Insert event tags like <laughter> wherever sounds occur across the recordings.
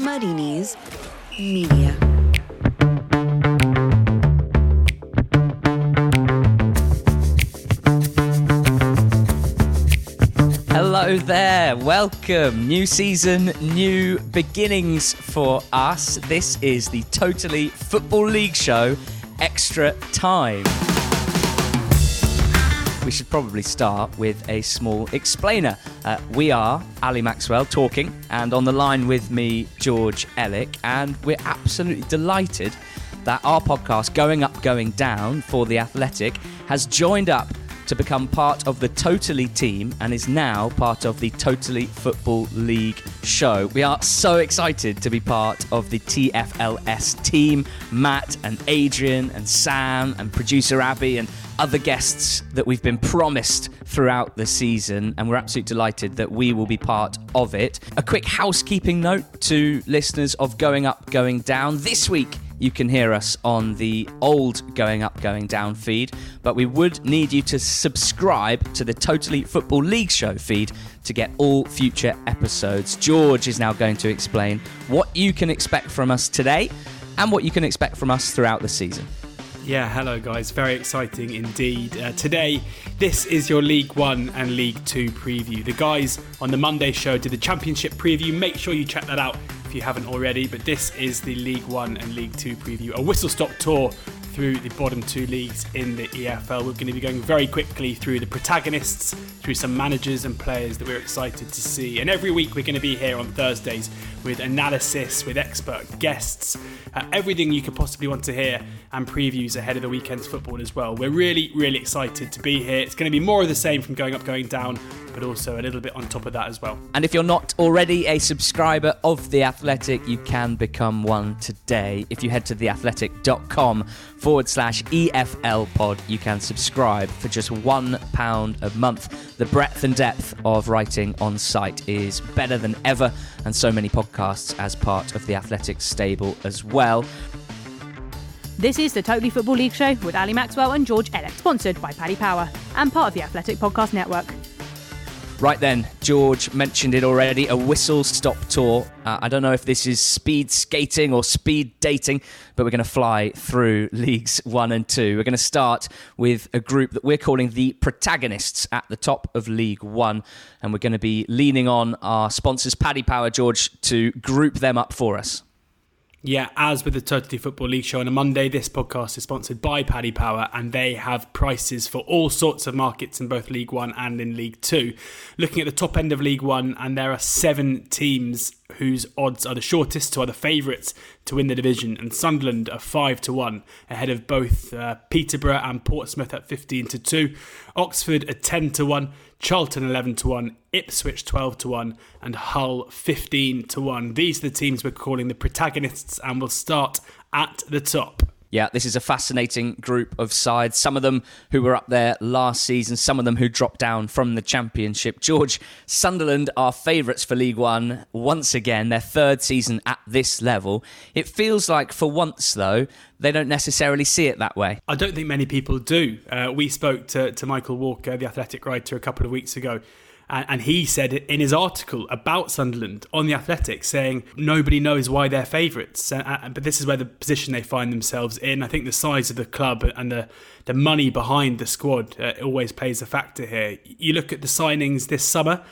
Knees Media. Hello there, welcome. New season, new beginnings for us. This is the Totally Football League show, Extra Time. We should probably start with a small explainer. Uh, we are Ali Maxwell talking, and on the line with me, George Elek, and we're absolutely delighted that our podcast, Going Up, Going Down for The Athletic, has joined up to become part of the Totally team and is now part of the Totally Football League show. We are so excited to be part of the TFLS team. Matt and Adrian and Sam and producer Abby and other guests that we've been promised throughout the season, and we're absolutely delighted that we will be part of it. A quick housekeeping note to listeners of Going Up, Going Down. This week, you can hear us on the old Going Up, Going Down feed, but we would need you to subscribe to the Totally Football League show feed to get all future episodes. George is now going to explain what you can expect from us today and what you can expect from us throughout the season. Yeah, hello guys. Very exciting indeed. Uh, today, this is your League One and League Two preview. The guys on the Monday show did the Championship preview. Make sure you check that out if you haven't already. But this is the League One and League Two preview, a whistle stop tour through the bottom two leagues in the EFL. We're going to be going very quickly through the protagonists, through some managers and players that we're excited to see. And every week we're going to be here on Thursdays with analysis, with expert guests, uh, everything you could possibly want to hear, and previews ahead of the weekend's football as well. We're really, really excited to be here. It's going to be more of the same from going up, going down, but also a little bit on top of that as well. And if you're not already a subscriber of The Athletic, you can become one today. If you head to theathletic.com forward slash EFL pod, you can subscribe for just £1 a month. The breadth and depth of writing on site is better than ever, and so many podcasts as part of The Athletic stable as well. This is the Totally Football League show with Ali Maxwell and George Elek, sponsored by Paddy Power and part of the Athletic Podcast Network. Right then, George mentioned it already a whistle stop tour. Uh, I don't know if this is speed skating or speed dating, but we're going to fly through <laughs> leagues one and two. We're going to start with a group that we're calling the protagonists at the top of League One, and we're going to be leaning on our sponsors, Paddy Power, George, to group them up for us. Yeah, as with the Totally Football League show on a Monday, this podcast is sponsored by Paddy Power and they have prices for all sorts of markets in both League One and in League Two. Looking at the top end of League One, and there are seven teams whose odds are the shortest, who are the favourites to win the division, and Sunderland are five to one ahead of both uh, Peterborough and Portsmouth at fifteen to two, Oxford at ten to one, Charlton 11 to 1, Ipswich 12 to 1, and Hull 15 to 1. These are the teams we're calling the protagonists, and we'll start at the top. Yeah, this is a fascinating group of sides. Some of them who were up there last season, some of them who dropped down from the Championship. George, Sunderland are favourites for League One once again, their third season at this level. It feels like, for once, though, they don't necessarily see it that way. I don't think many people do. Uh, we spoke to, to Michael Walker, the athletic writer, a couple of weeks ago and, he said in his article about Sunderland on the Athletic, saying nobody knows why they're favourites, but this is where the position they find themselves in. I think the size of the club and the the money behind the squad uh, always plays a factor here. You look at the signings this summer,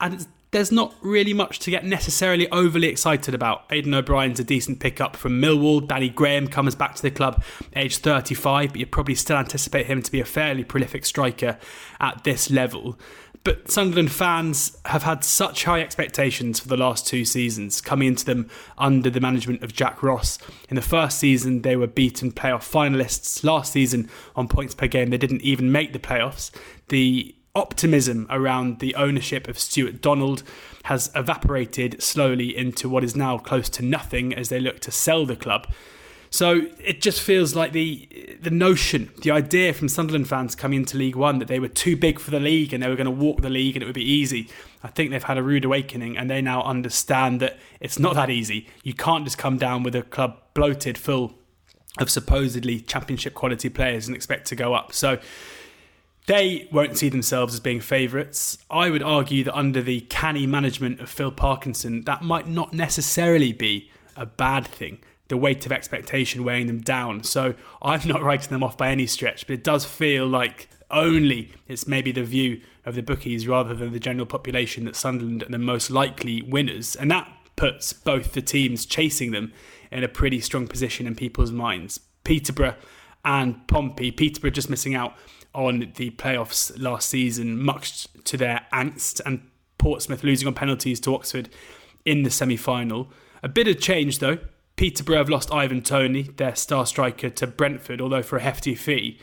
and there's not really much to get necessarily overly excited about. Aiden O'Brien's a decent pickup from Millwall. Danny Graham comes back to the club age 35, but you probably still anticipate him to be a fairly prolific striker at this level. But Sunderland fans have had such high expectations for the last two seasons, coming into them under the management of Jack Ross. In the first season, they were beaten playoff finalists. Last season, on points per game, they didn't even make the playoffs. The optimism around the ownership of Stuart Donald has evaporated slowly into what is now close to nothing as they look to sell the club. So it just feels like the the notion, the idea from Sunderland fans coming into League One that they were too big for the league and they were going to walk the league and it would be easy. I think they've had a rude awakening and they now understand that it's not that easy. You can't just come down with a club bloated full of supposedly championship quality players and expect to go up. So They won't see themselves as being favourites. I would argue that under the canny management of Phil Parkinson, that might not necessarily be a bad thing. The weight of expectation weighing them down. So I'm not <laughs> writing them off by any stretch, but it does feel like only it's maybe the view of the bookies rather than the general population that Sunderland are the most likely winners. And that puts both the teams chasing them in a pretty strong position in people's minds. Peterborough and Pompey. Peterborough just missing out on the playoffs last season, much to their angst, and Portsmouth losing on penalties to Oxford in the semi final. A bit of change though. Peterborough have lost Ivan Toney, their star striker, to Brentford, although for a hefty fee.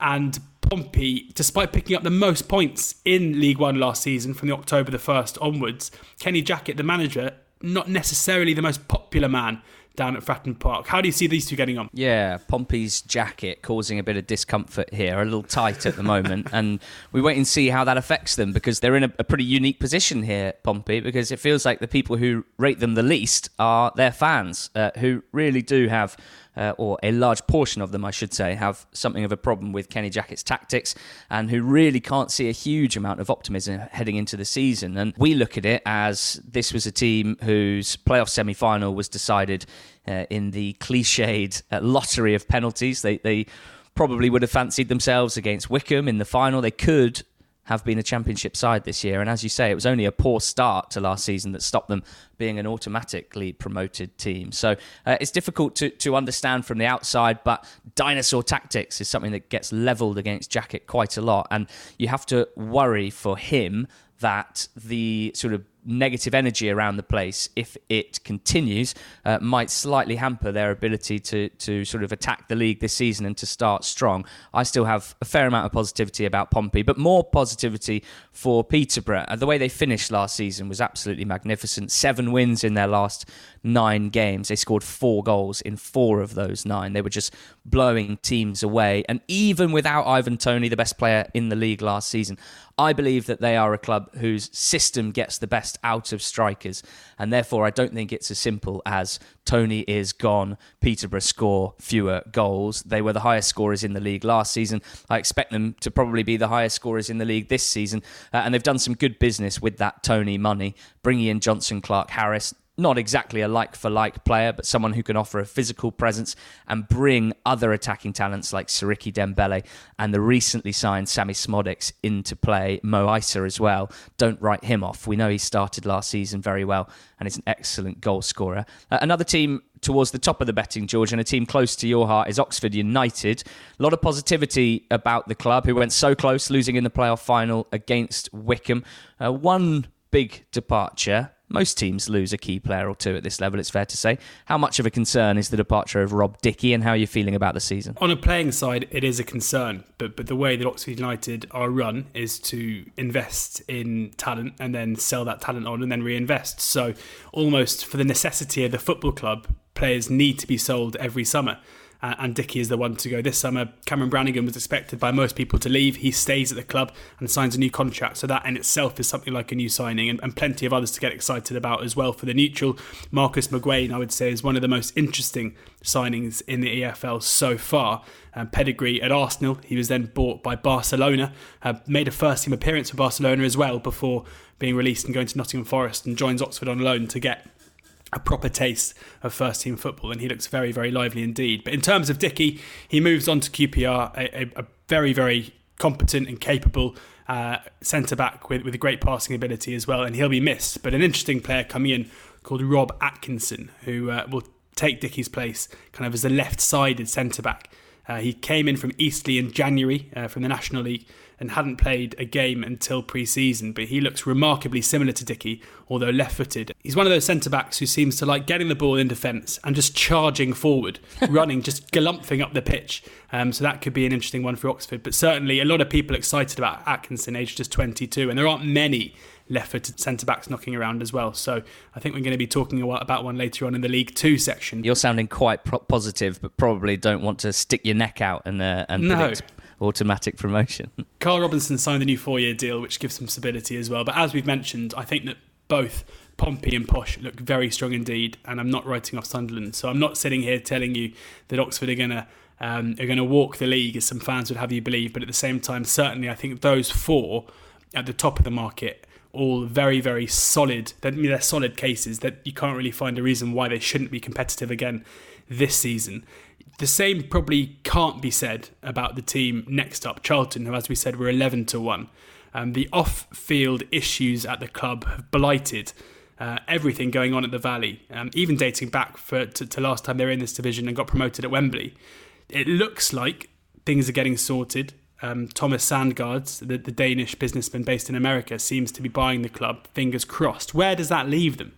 And Pompey, despite picking up the most points in League One last season from the October the 1st onwards, Kenny Jackett, the manager, not necessarily the most popular man down at Fratton Park. How do you see these two getting on? Yeah, Pompey's jacket causing a bit of discomfort here, a little tight at the moment, <laughs> and we wait and see how that affects them because they're in a, a, pretty unique position here, Pompey, because it feels like the people who rate them the least are their fans, uh, who really do have uh, or a large portion of them, I should say, have something of a problem with Kenny Jackett's tactics and who really can't see a huge amount of optimism heading into the season. And we look at it as this was a team whose playoff semi final was decided uh, in the cliched uh, lottery of penalties. They, they probably would have fancied themselves against Wycombe in the final. They could have been a championship side this year. And as you say, it was only a poor start to last season that stopped them being an automatically promoted team. So uh, it's difficult to, to understand from the outside, but dinosaur tactics is something that gets levelled against Jackett quite a lot. And you have to worry for him that the sort of negative energy around the place, if it continues, uh, might slightly hamper their ability to to sort of attack the league this season and to start strong. I still have a fair amount of positivity about Pompey, but more positivity for Peterborough. Uh, the way they finished last season was absolutely magnificent. Seven wins in their last nine games. They scored four goals in four of those nine. They were just blowing teams away. And even without Ivan Toney, the best player in the league last season, I believe that they are a club whose system gets the best out of strikers. And therefore, I don't think it's as simple as Toney is gone, Peterborough score fewer goals. They were the highest scorers in the league last season. I expect them to probably be the highest scorers in the league this season. Uh, and they've done some good business with that Toney money, bringing in Jonson Clarke-Harris not exactly a like for like player, but someone who can offer a physical presence and bring other attacking talents like Siriki Dembele and the recently signed Sammie Szmodics into play. Mo Eisa as well. Don't write him off. We know he started last season very well and is an excellent goal scorer. Uh, another team towards the top of the betting, George, and a team close to your heart is Oxford United. A lot of positivity about the club who went so close, losing in the playoff final against Wycombe. Uh, one big departure most teams lose a key player or two at this level, it's fair to say. How much of a concern is the departure of Rob Dickie and how are you feeling about the season? On a playing side, it is a concern, but, but the way that Oxford United are run is to invest in talent and then sell that talent on and then reinvest. So, almost for the necessity of the football club, players need to be sold every summer uh, and Dickie is the one to go this summer. Cameron Brannagan was expected by most people to leave. He stays at the club and signs a new contract. So that in itself is something like a new signing, and, and plenty of others to get excited about as well. For the neutral, Marcus McGuane, I would say, is one of the most interesting signings in the EFL so far. Um, pedigree at Arsenal. He was then bought by Barcelona, uh, made a first team appearance for Barcelona as well before being released and going to Nottingham Forest and joins Oxford on loan to get a proper taste of first team football, and he looks very, very lively indeed. But in terms of Dickie, he moves on to QPR, a, a, a very, very competent and capable uh, centre back with, with a great passing ability as well, and he'll be missed. But an interesting player coming in called Rob Atkinson, who uh, will take Dickie's place kind of as a left sided centre back. Uh, he came in from Eastleigh in January uh, from the National League and hadn't played a game until pre season, but he looks remarkably similar to Dickie, although left footed. He's one of those centre backs who seems to like getting the ball in defence and just charging forward, <laughs> running, just galumphing up the pitch. Um, so that could be an interesting one for Oxford. But certainly a lot of people excited about Atkinson, aged just 22, and there aren't many left footed centre backs knocking around as well. So I think we're going to be talking about one later on in the League Two section. You're sounding quite pro- positive, but probably don't want to stick your neck out and, uh, and no. predict automatic promotion. <laughs> Karl Robinson signed a new four year deal, which gives some stability as well. But as we've mentioned, I think that both Pompey and Posh look very strong indeed, and I'm not writing off Sunderland. So I'm not sitting here telling you that Oxford are going to um, are going to walk the league, as some fans would have you believe. But at the same time, certainly, I think those four at the top of the market, all very, very solid. Mean, they're solid cases that you can't really find a reason why they shouldn't be competitive again this season. The same probably can't be said about the team next up, Charlton, who, as we said, were 11 to 1. Um, the off field issues at the club have blighted uh, everything going on at the Valley, um, even dating back for, to, to last time they were in this division and got promoted at Wembley. It looks like things are getting sorted. Um, Thomas Sandgaard, the, the Danish businessman based in America, seems to be buying the club. Fingers crossed. Where does that leave them?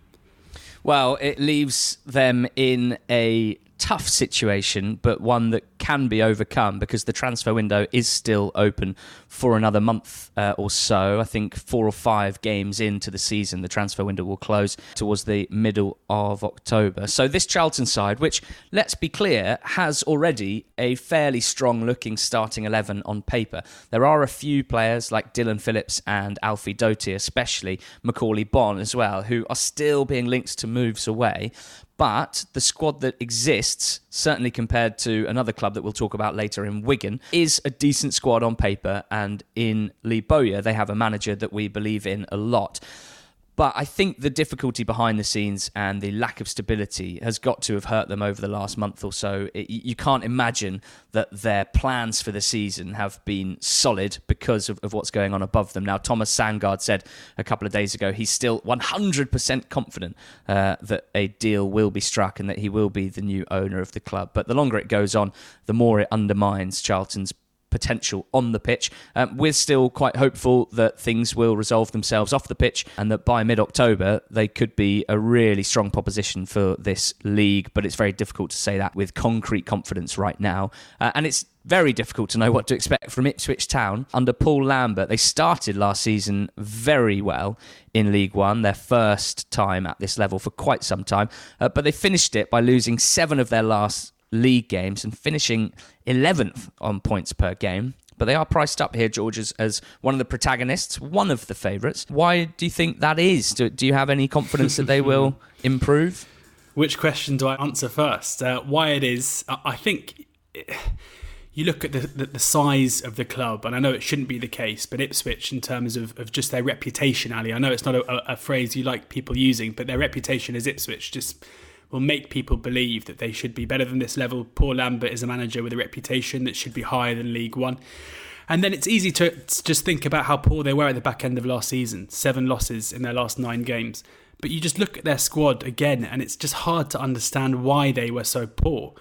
Well, it leaves them in a tough situation, but one that can be overcome because the transfer window is still open for another month uh, or so. I think four or five games into the season, the transfer window will close towards the middle of October. So, this Charlton side, which, let's be clear, has already a fairly strong looking starting 11 on paper. There are a few players like Dylan Phillips and Alfie Doughty, especially Macauley Bonne as well, who are still being linked to moves away. But the squad that exists, certainly compared to another club that we'll talk about later in Wigan, is a decent squad on paper. And in Lee Bowyer, they have a manager that we believe in a lot. But I think the difficulty behind the scenes and the lack of stability has got to have hurt them over the last month or so. It, you can't imagine that their plans for the season have been solid because of, of what's going on above them. Now, Thomas Sandgaard said a couple of days ago he's still 100% confident uh, that a deal will be struck and that he will be the new owner of the club. But the longer it goes on, the more it undermines Charlton's potential on the pitch. Um, we're still quite hopeful that things will resolve themselves off the pitch and that by mid October they could be a really strong proposition for this league. But it's very difficult to say that with concrete confidence right now. Uh, and it's very difficult to know what to expect from Ipswich Town under Paul Lambert. They started last season very well in League One, their first time at this level for quite some time, uh, but they finished it by losing seven of their last league games and finishing 11th on points per game. But they are priced up here, George, as, as one of the protagonists, one of the favourites. Why do you think that is? Do, do you have any confidence that they <laughs> will improve? Which question do I answer first? Uh, why it is? I think you look at the, the, the, size of the club, and I know it shouldn't be the case, but Ipswich, in terms of, of just their reputation, Ali, I know it's not a, a phrase you like people using, but their reputation as Ipswich just will make people believe that they should be better than this level. Paul Lambert is a manager with a reputation that should be higher than League One. And then it's easy to just think about how poor they were at the back end of last season seven losses in their last nine games. But you just look at their squad again, and it's just hard to understand why they were so poor.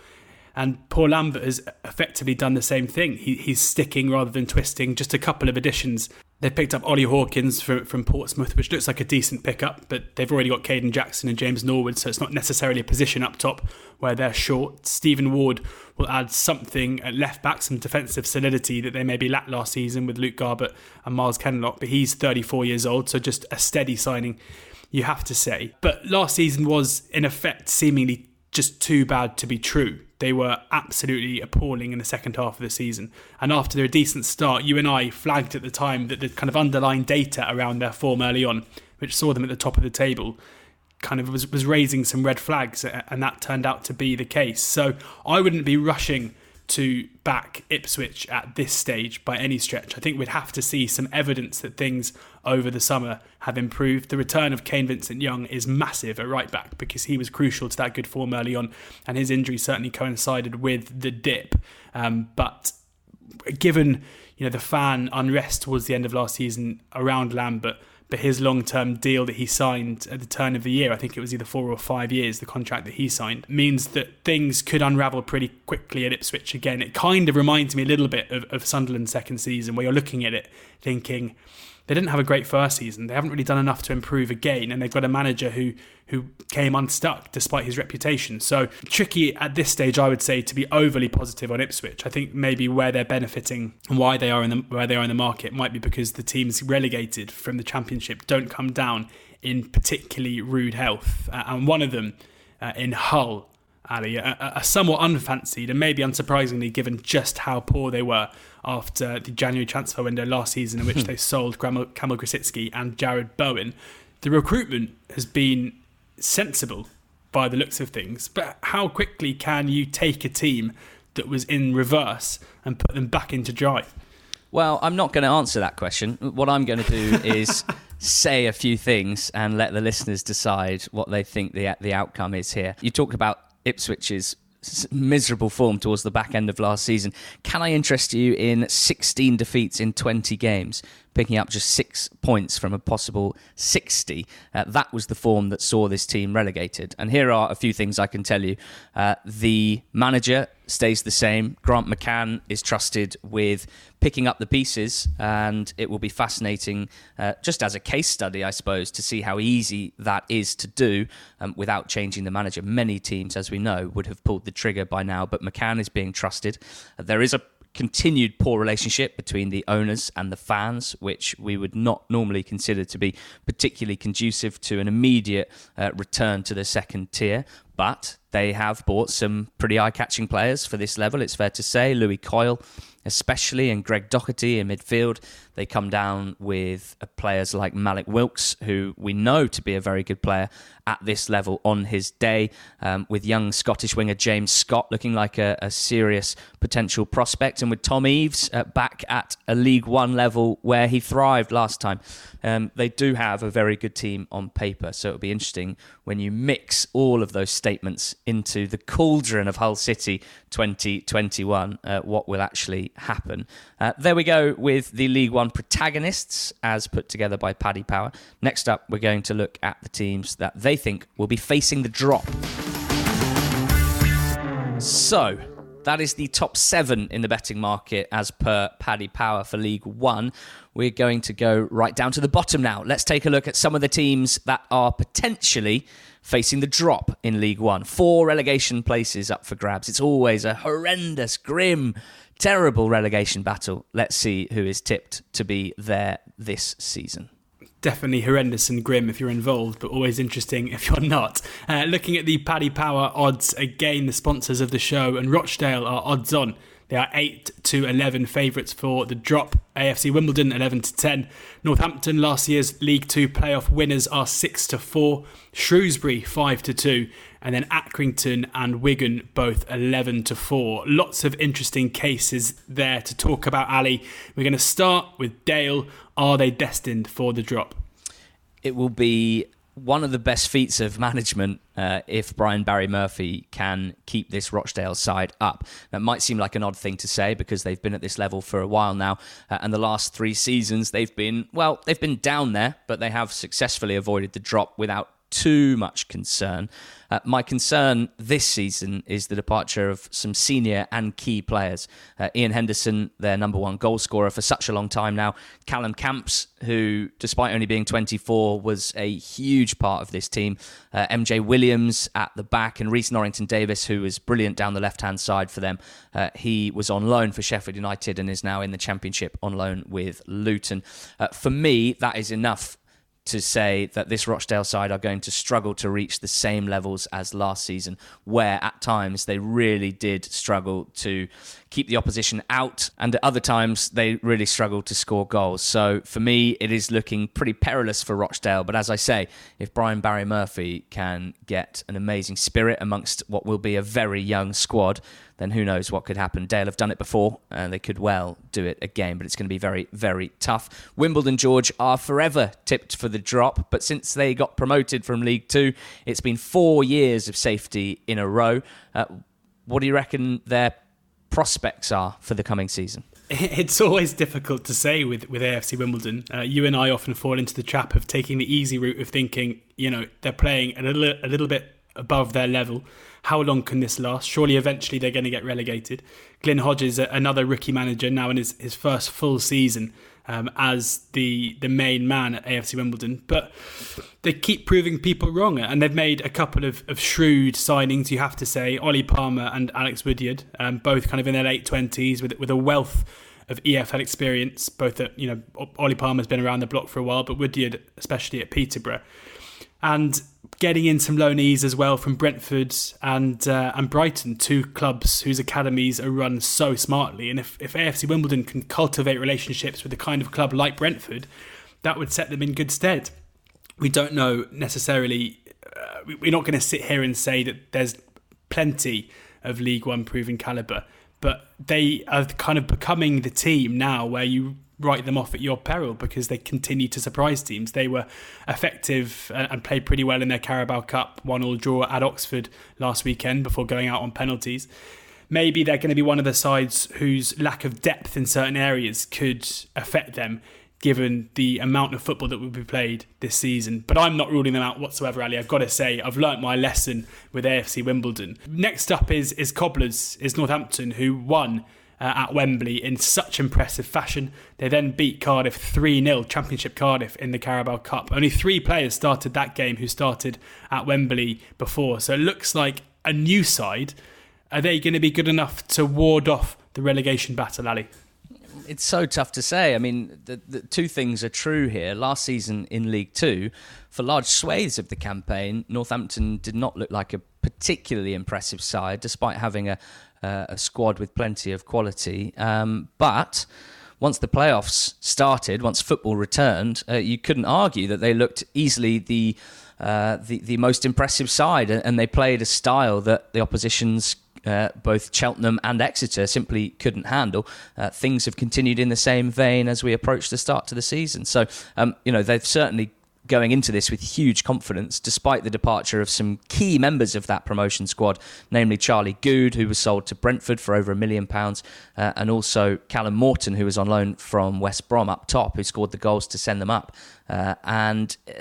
And Paul Lambert has effectively done the same thing. He, he's sticking rather than twisting, just a couple of additions They've picked up Ollie Hawkins from, from Portsmouth, which looks like a decent pickup, but they've already got Kayden Jackson and James Norwood, so it's not necessarily a position up top where they're short. Stephen Ward will add something at left back, some defensive solidity that they maybe lacked last season with Luke Garbutt and Myles Kenlock, but he's 34 years old, so just a steady signing, you have to say. But last season was, in effect, seemingly just too bad to be true. They were absolutely appalling in the second half of the season. And after their decent start, you and I flagged at the time that the kind of underlying data around their form early on, which saw them at the top of the table, kind of was, was raising some red flags. And that turned out to be the case. So I wouldn't be rushing to back Ipswich at this stage by any stretch. I think we'd have to see some evidence that things over the summer have improved. The return of Kane Vincent Young is massive at right back because he was crucial to that good form early on, and his injury certainly coincided with the dip. Um, but given you know the fan unrest towards the end of last season around Lambert, but his long term deal that he signed at the turn of the year, I think it was either four or five years, the contract that he signed, means that things could unravel pretty quickly at Ipswich again. It kind of reminds me a little bit of, of Sunderland's second season, where you're looking at it thinking, they didn't have a great first season. They haven't really done enough to improve again, and they've got a manager who who came unstuck despite his reputation. So tricky at this stage, I would say, to be overly positive on Ipswich. I think maybe where they're benefiting and why they are in the where they are in the market might be because the teams relegated from the Championship don't come down in particularly rude health, uh, and one of them uh, in Hull Ali, a, a, somewhat unfancied and maybe unsurprisingly given just how poor they were after the January transfer window last season in which <laughs> they sold Kamil Grosicki and Jarrod Bowen. The recruitment has been sensible by the looks of things, but how quickly can you take a team that was in reverse and put them back into drive? Well, I'm not going to answer that question. What I'm going to do is <laughs> say a few things and let the listeners decide what they think the the outcome is here. You talked about Ipswich's miserable form towards the back end of last season. Can I interest you in 16 defeats in 20 games, picking up just six points from a possible 60? Uh, that was the form that saw this team relegated. And here are a few things I can tell you. Uh, the manager stays the same. Grant McCann is trusted with picking up the pieces, and it will be fascinating, uh, just as a case study, I suppose, to see how easy that is to do um, without changing the manager. Many teams, as we know, would have pulled the trigger by now, but McCann is being trusted. Uh, there is a continued poor relationship between the owners and the fans, which we would not normally consider to be particularly conducive to an immediate uh, return to the second tier. But they have bought some pretty eye catching players for this level, it's fair to say. Lewie Coyle especially, and Greg Docherty in midfield. They come down with uh, players like Mallik Wilks, who we know to be a very good player at this level on his day, um, with young Scottish winger James Scott looking like a, a serious potential prospect, and with Tom Eaves uh, back at a League One level where he thrived last time. Um, they do have a very good team on paper, so it'll be interesting when you mix all of those statements into the cauldron of Hull City 2021, uh, what will actually happen. Uh, there we go with the League One protagonists as put together by Paddy Power. Next up, we're going to look at the teams that they think will be facing the drop. So, that is the top seven in the betting market as per Paddy Power for League One. We're going to go right down to the bottom now. Let's take a look at some of the teams that are potentially facing the drop in League One. Four relegation places up for grabs. It's always a horrendous, grim, terrible relegation battle. Let's see who is tipped to be there this season definitely horrendous and grim if you're involved, but always interesting if you're not. Uh, looking at the Paddy Power odds, again, the sponsors of the show, and Rochdale are odds on they are 8 to 11 favourites for the drop. AFC Wimbledon 11 to 10. Northampton, last year's League 2 playoff winners, are 6 to 4. Shrewsbury 5 to 2. And then Accrington and Wigan both 11 to 4. Lots of interesting cases there to talk about, Ali. We're going to start with Dale. Are they destined for the drop? It will be one of the best feats of management uh, if Brian Barry Murphy can keep this Rochdale side up. That might seem like an odd thing to say because they've been at this level for a while now, uh, and the last three seasons they've been well, they've been down there, but they have successfully avoided the drop without too much concern. Uh, my concern this season is the departure of some senior and key players. Uh, Ian Henderson, their number one goal scorer for such a long time now. Callum Camps, who, despite only being 24, was a huge part of this team. Uh, MJ Williams at the back, and Rhys Norrington Davies, who was brilliant down the left hand side for them. Uh, he was on loan for Sheffield United and is now in the Championship on loan with Luton. Uh, for me, that is enough to say that this Rochdale side are going to struggle to reach the same levels as last season, where at times they really did struggle to keep the opposition out, and at other times they really struggled to score goals. So for me, it is looking pretty perilous for Rochdale. But as I say, if Brian Barry Murphy can get an amazing spirit amongst what will be a very young squad, then who knows what could happen. Dale have done it before, and they could well do it again, but it's going to be very, very tough. Wimbledon George are forever tipped for the drop, but since they got promoted from League Two, it's been four years of safety in a row. Uh, what do you reckon their prospects are for the coming season? <laughs> It's always difficult to say with, with AFC Wimbledon. Uh, you and I often fall into the trap of taking the easy route of thinking, you know, they're playing a little, a little bit above their level. How long can this last? Surely eventually they're going to get relegated. Glyn Hodges, another rookie manager, now in his, his first full season um, as the the main man at AFC Wimbledon. But they keep proving people wrong, and they've made a couple of, of shrewd signings. You have to say, Ollie Palmer and Alex Woodyard, um, both kind of in their late twenties, with with a wealth of EFL experience. Both at you know, Ollie Palmer's been around the block for a while, but Woodyard, especially at Peterborough, and getting in some loanees as well from Brentford and uh, and Brighton, two clubs whose academies are run so smartly. And if, if AFC Wimbledon can cultivate relationships with a kind of club like Brentford, that would set them in good stead. We don't know necessarily. Uh, we're not going to sit here and say that there's plenty of League One proven calibre, but they are kind of becoming the team now where you write them off at your peril because they continue to surprise teams. They were effective and played pretty well in their Carabao Cup one all draw at Oxford last weekend before going out on penalties. Maybe they're going to be one of the sides whose lack of depth in certain areas could affect them given the amount of football that will be played this season. But I'm not ruling them out whatsoever, Ali. I've got to say, I've learnt my lesson with AFC Wimbledon. Next up is is Cobblers, is Northampton, who won uh, at Wembley in such impressive fashion. They then beat Cardiff 3 0, Championship Cardiff, in the Carabao Cup. Only three players started that game who started at Wembley before. So it looks like a new side. Are they going to be good enough to ward off the relegation battle, Ali? it's so tough to say. I mean, the, the, two things are true here. Last season in League Two, for large swathes of the campaign, Northampton did not look like a particularly impressive side, despite having a, uh, a squad with plenty of quality. Um, but once the playoffs started, once football returned, uh, you couldn't argue that they looked easily the uh, the, the most impressive side, and they played a style that the opposition's uh, both Cheltenham and Exeter simply couldn't handle. Uh, things have continued in the same vein as we approach the start to the season. So, um, you know, they've certainly going into this with huge confidence, despite the departure of some key members of that promotion squad, namely Charlie Goode, who was sold to Brentford for over a million pounds, uh, and also Callum Morton, who was on loan from West Brom up top, who scored the goals to send them up. Uh, and, uh,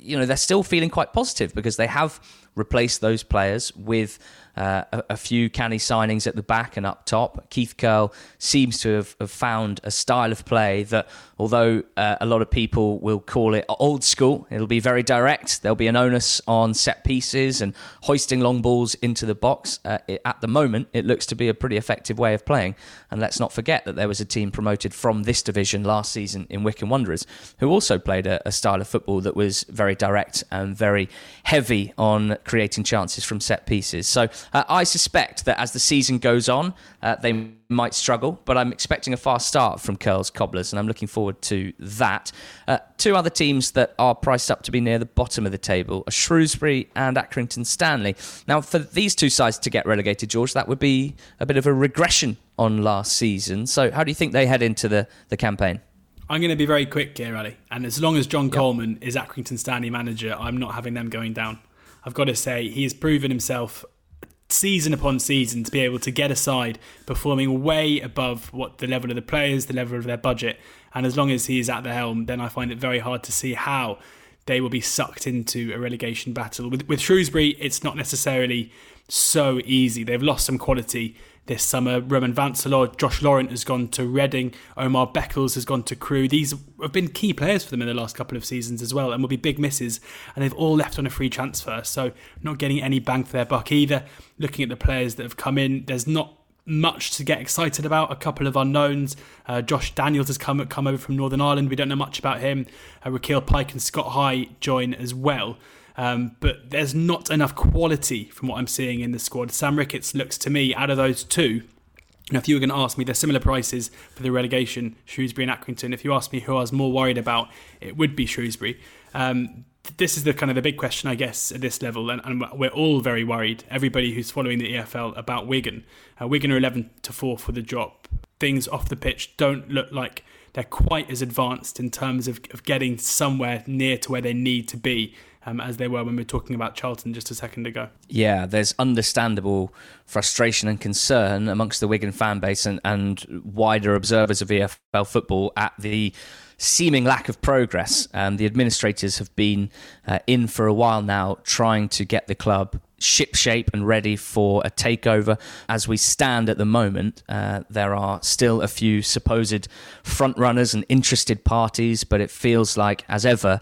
you know, they're still feeling quite positive because they have replaced those players with uh, a, a, few canny signings at the back and up top. Keith Curle seems to have, have found a style of play that, although uh, a lot of people will call it old school, it'll be very direct. There'll be an onus on set pieces and hoisting long balls into the box. Uh, it, at the moment, it looks to be a pretty effective way of playing. And let's not forget that there was a team promoted from this division last season in Wycombe Wanderers who also played a, a style of football that was very direct and very heavy on creating chances from set pieces. So uh, I suspect that as the season goes on, uh, they might struggle, but I'm expecting a fast start from Curle's Cobblers, and I'm looking forward to that. Uh, two other teams that are priced up to be near the bottom of the table are Shrewsbury and Accrington Stanley. Now, for these two sides to get relegated, George, that would be a bit of a regression on last season. So, how do you think they head into the, the campaign? I'm going to be very quick here, Ali. And as long as John yep. Coleman is Accrington Stanley manager, I'm not having them going down. I've got to say, he has proven himself season upon season to be able to get a side performing way above what the level of the players, the level of their budget. And as long as he is at the helm, then I find it very hard to see how they will be sucked into a relegation battle. With, with Shrewsbury, it's not necessarily so easy. They've lost some quality this summer. Romain Vincelot, Josh Laurent has gone to Reading, Omar Beckles has gone to Crewe. These have been key players for them in the last couple of seasons as well, and will be big misses. And they've all left on a free transfer, so not getting any bang for their buck either. Looking at the players that have come in, there's not much to get excited about. A couple of unknowns. Uh, Josh Daniels has come come over from Northern Ireland. We don't know much about him. Uh, Rekeil Pyke and Scott High join as well. Um, but there's not enough quality from what I'm seeing in the squad. Sam Ricketts looks to me, out of those two, now, if you were going to ask me, they're similar prices for the relegation, Shrewsbury and Accrington. If you ask me who I was more worried about, it would be Shrewsbury. Um, this is the kind of the big question, I guess, at this level, and, and we're all very worried. Everybody who's following the EFL about Wigan, uh, Wigan are 11 to four for the drop. Things off the pitch don't look like they're quite as advanced in terms of, of getting somewhere near to where they need to be um, as they were when we were talking about Charlton just a second ago. Yeah, there's understandable frustration and concern amongst the Wigan fan base and, and wider observers of EFL football at the seeming lack of progress. Um, the administrators have been uh, in for a while now trying to get the club ship shape and ready for a takeover. As we stand at the moment, uh, there are still a few supposed front runners and interested parties, but it feels like, as ever,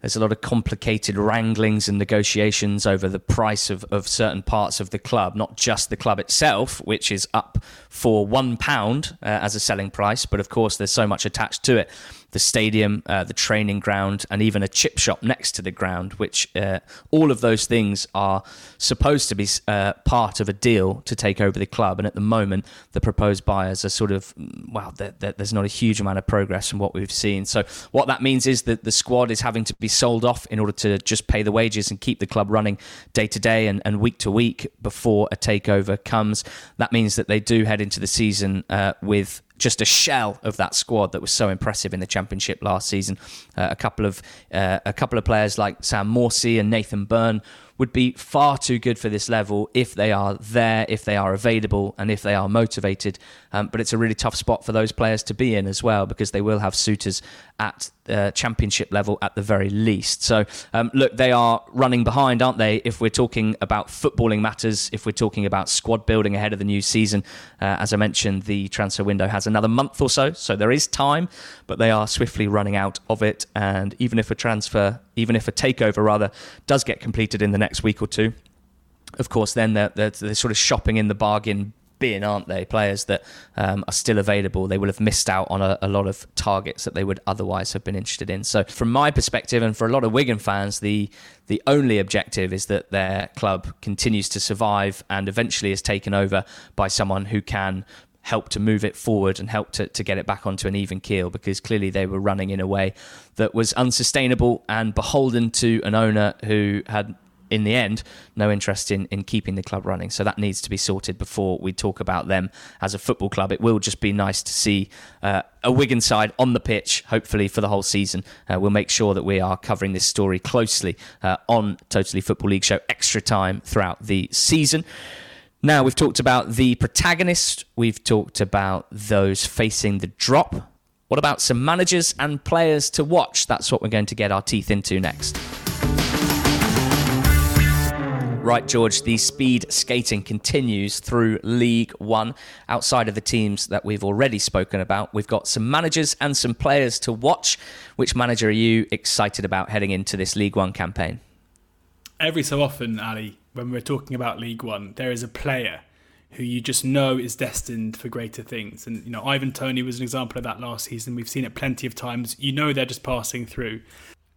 there's a lot of complicated wranglings and negotiations over the price of, of certain parts of the club, not just the club itself, which is up for one pound uh, as a selling price, but of course there's so much attached to it the stadium, uh, the training ground, and even a chip shop next to the ground, which uh, all of those things are supposed to be uh, part of a deal to take over the club. And at the moment, the proposed buyers are sort of, well, they're, they're, there's not a huge amount of progress from what we've seen. So, what that means is that the squad is having to be sold off in order to just pay the wages and keep the club running day to day and, and week to week before a takeover comes. That means that they do head into the season uh, with just a shell of that squad that was so impressive in the championship last season. Uh, a couple of uh, a couple of players like Sam Morsey and Nathan Byrne would be far too good for this level if they are there, if they are available, and if they are motivated. Um, but it's a really tough spot for those players to be in as well because they will have suitors at uh, championship level at the very least. So, um, look, they are running behind, aren't they? If we're talking about footballing matters, if we're talking about squad building ahead of the new season, uh, as I mentioned, the transfer window has another month or so, so there is time, but they are swiftly running out of it. And even if a transfer, even if a takeover rather, does get completed in the next week or two, of course, then they're, they're, they're, sort of shopping in the bargain bin, aren't they? Players that um, are still available. They will have missed out on a, a, lot of targets that they would otherwise have been interested in. So, from my perspective, and for a lot of Wigan fans, the the only objective is that their club continues to survive and eventually is taken over by someone who can help to move it forward and help to, to get it back onto an even keel because clearly they were running in a way that was unsustainable and beholden to an owner who had in the end, no interest in, in keeping the club running. So that needs to be sorted before we talk about them as a football club. It will just be nice to see uh, a Wigan side on the pitch, hopefully for the whole season. Uh, we'll make sure that we are covering this story closely uh, on Totally Football League Show extra time throughout the season. Now, we've talked about the protagonist, we've talked about those facing the drop. What about some managers and players to watch? That's what we're going to get our teeth into next. Right, George, the speed skating continues through League One. Outside of the teams that we've already spoken about, we've got some managers and some players to watch. Which manager are you excited about heading into this League One campaign? Every so often, Ali, when we're talking about League One, there is a player who you just know is destined for greater things. And, you know, Ivan Toney was an example of that last season. We've seen it plenty of times. You know they're just passing through.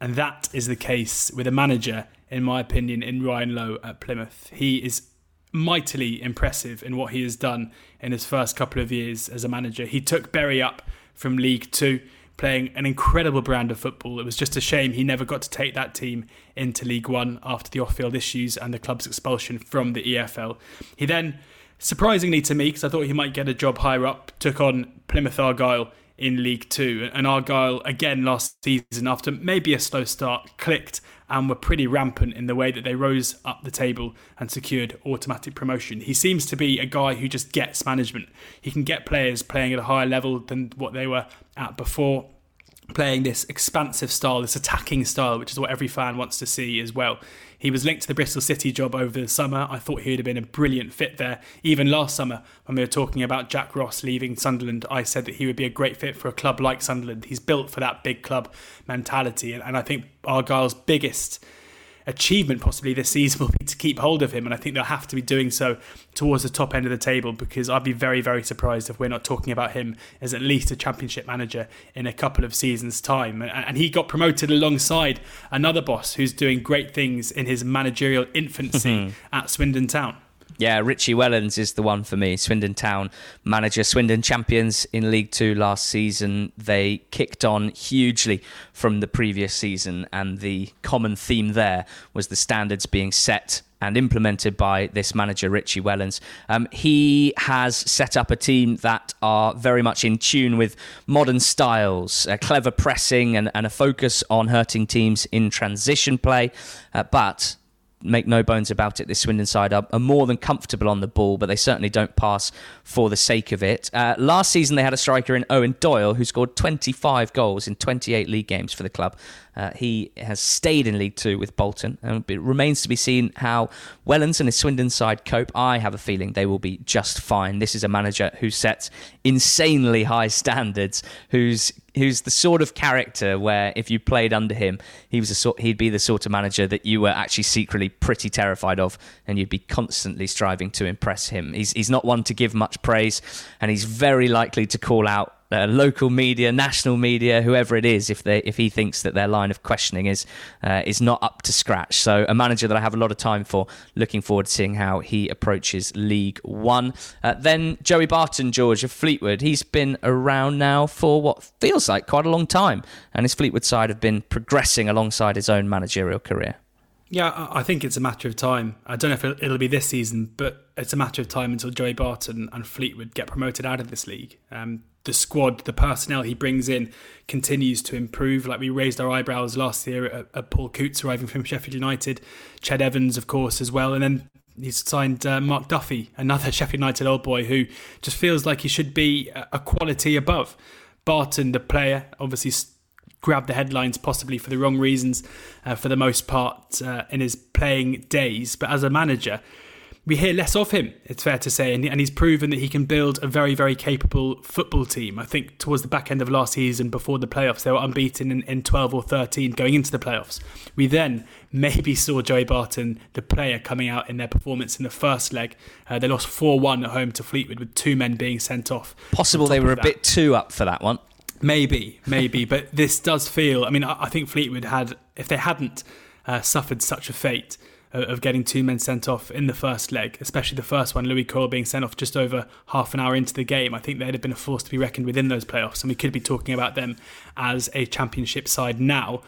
And that is the case with a manager in my opinion, in Ryan Lowe at Plymouth. He is mightily impressive in what he has done in his first couple of years as a manager. He took Bury up from League Two, playing an incredible brand of football. It was just a shame he never got to take that team into League One after the off field issues and the club's expulsion from the EFL. He then, surprisingly to me, because I thought he might get a job higher up, took on Plymouth Argyle in League Two. And Argyle, again last season, after maybe a slow start, clicked and were pretty rampant in the way that they rose up the table and secured automatic promotion. He seems to be a guy who just gets management. He can get players playing at a higher level than what they were at before playing this expansive style, this attacking style, which is what every fan wants to see as well. He was linked to the Bristol City job over the summer. I thought he would have been a brilliant fit there. Even last summer, when we were talking about Jack Ross leaving Sunderland, I said that he would be a great fit for a club like Sunderland. He's built for that big club mentality, and, I think Argyle's biggest achievement possibly this season will be to keep hold of him, and I think they'll have to be doing so towards the top end of the table because I'd be very, very surprised if we're not talking about him as at least a championship manager in a couple of seasons' time. And he got promoted alongside another boss who's doing great things in his managerial infancy mm-hmm. at Swindon Town. Yeah, Richie Wellens is the one for me. Swindon Town manager, Swindon champions in League Two last season. They kicked on hugely from the previous season, and the common theme there was the standards being set and implemented by this manager, Richie Wellens. Um, he has set up a team that are very much in tune with modern styles, uh, clever pressing, and, and, a focus on hurting teams in transition play. Uh, but make no bones about it, this Swindon side are, are, more than comfortable on the ball, but they certainly don't pass for the sake of it. Uh, last season, they had a striker in Eoin Doyle who scored 25 goals in 28 league games for the club. Uh, he has stayed in League Two with Bolton, and it remains to be seen how Wellens and his Swindon side cope. I have a feeling they will be just fine. This is a manager who sets insanely high <laughs> standards, who's who's the sort of character where if you played under him, he was a sort, he'd be the sort of manager that you were actually secretly pretty terrified of, and you'd be constantly striving to impress him. He's he's not one to give much praise, and he's very likely to call out uh, local media, national media, whoever it is, if they if he thinks that their line of questioning is uh, is not up to scratch. So a manager that I have a lot of time for. Looking forward to seeing how he approaches League One. Uh, then Joey Barton, George of Fleetwood. He's been around now for what feels like quite a long time, and his Fleetwood side have been progressing alongside his own managerial career. Yeah, I think it's a matter of time. I don't know if it'll be this season, but it's a matter of time until Joey Barton and Fleetwood get promoted out of this league. Um, the squad, the personnel he brings in continues to improve. Like we raised our eyebrows last year at, at Paul Coutts arriving from Sheffield United, Ched Evans, of course, as well. And then he's signed uh, Mark Duffy, another <laughs> Sheffield United old boy who just feels like he should be a quality above. Barton, the player, obviously grabbed the headlines possibly for the wrong reasons uh, for the most part uh, in his playing days. But as a manager, we hear less of him, it's fair to say, and, and he's proven that he can build a very, very capable football team. I think towards the back end of last season, before the playoffs, they were unbeaten in, in 12 or 13 going into the playoffs. We then maybe saw Joey Barton, the player, coming out in their performance in the first leg. Uh, they lost 4 1 at home to Fleetwood with two men being sent off. Possible they were a bit too up for that one. Maybe, maybe, but this does feel. I mean, I, I think Fleetwood had, if they hadn't uh, suffered such a fate of getting two men sent off in the first leg, especially the first one, Lewie Coyle being sent off just over half an hour into the game, I think they'd have been a force to be reckoned within those playoffs, and we could be talking about them as a championship side now.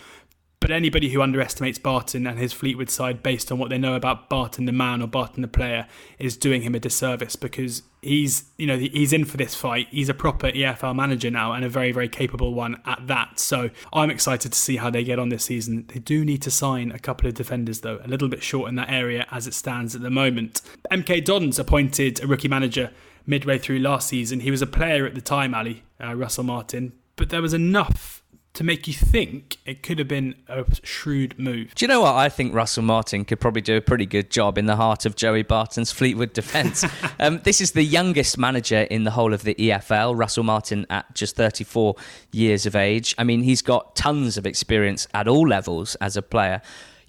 But anybody who underestimates Barton and his Fleetwood side based on what they know about Barton the man or Barton the player is doing him a disservice because he's you know he's in for this fight. He's a proper EFL manager now and a very very capable one at that. So I'm excited to see how they get on this season. They do need to sign a couple of defenders though, a little bit short in that area as it stands at the moment. MK Dons appointed a rookie manager midway through last season. He was a player at the time, Ali uh, Russell Martin, but there was enough to make you think it could have been a shrewd move. Do you know what? I think Russell Martin could probably do a pretty good job in the heart of Joey Barton's Fleetwood defence. <laughs> um, this is the youngest manager in the whole of the EFL, Russell Martin at just 34 years of age. I mean, he's got tons of experience at all levels as a player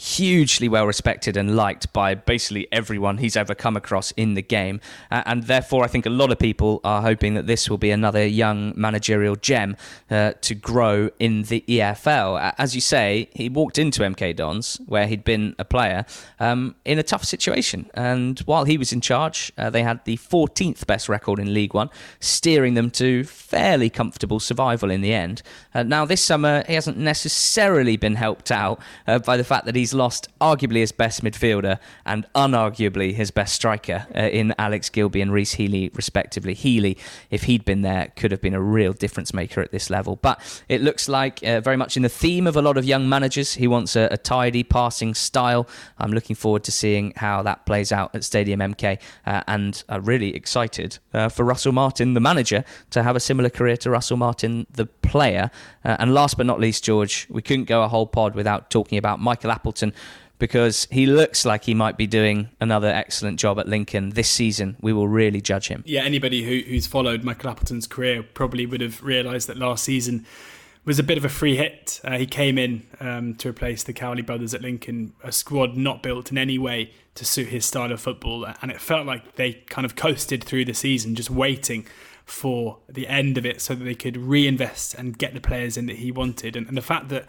hugely well respected and liked by basically everyone he's ever come across in the game. Uh, and therefore, I think a lot of people are hoping that this will be another young managerial gem uh, to grow in the EFL. As you say, he walked into MK Dons, where he'd been a player, um, in a tough situation. And while he was in charge, uh, they had the 14th best record in League One, steering them to fairly comfortable survival in the end. Uh, now, this summer, he hasn't necessarily been helped out uh, by the fact that he's lost arguably his best midfielder and unarguably his best striker uh, in Alex Gilbey and Rhys Healey, respectively. Healey, if he'd been there, could have been a real difference maker at this level. But it looks like uh, very much in the theme of a lot of young managers. He wants a, a tidy passing style. I'm looking forward to seeing how that plays out at Stadium MK, uh, and I'm really excited uh, for Russell Martin, the manager, to have a similar career to Russell Martin, the player. Uh, and last but not least, George, we couldn't go a whole pod without talking about Michael Appleton because he looks like he might be doing another excellent job at Lincoln this season. We will really judge him. Yeah, anybody who, who's followed Michael Appleton's career probably would have realised that last season was a bit of a free hit. Uh, he came in um, to replace the Cowley brothers at Lincoln, a squad not built in any way to suit his style of football, and it felt like they kind of coasted through the season, just waiting for the end of it so that they could reinvest and get the players in that he wanted. And, and the fact that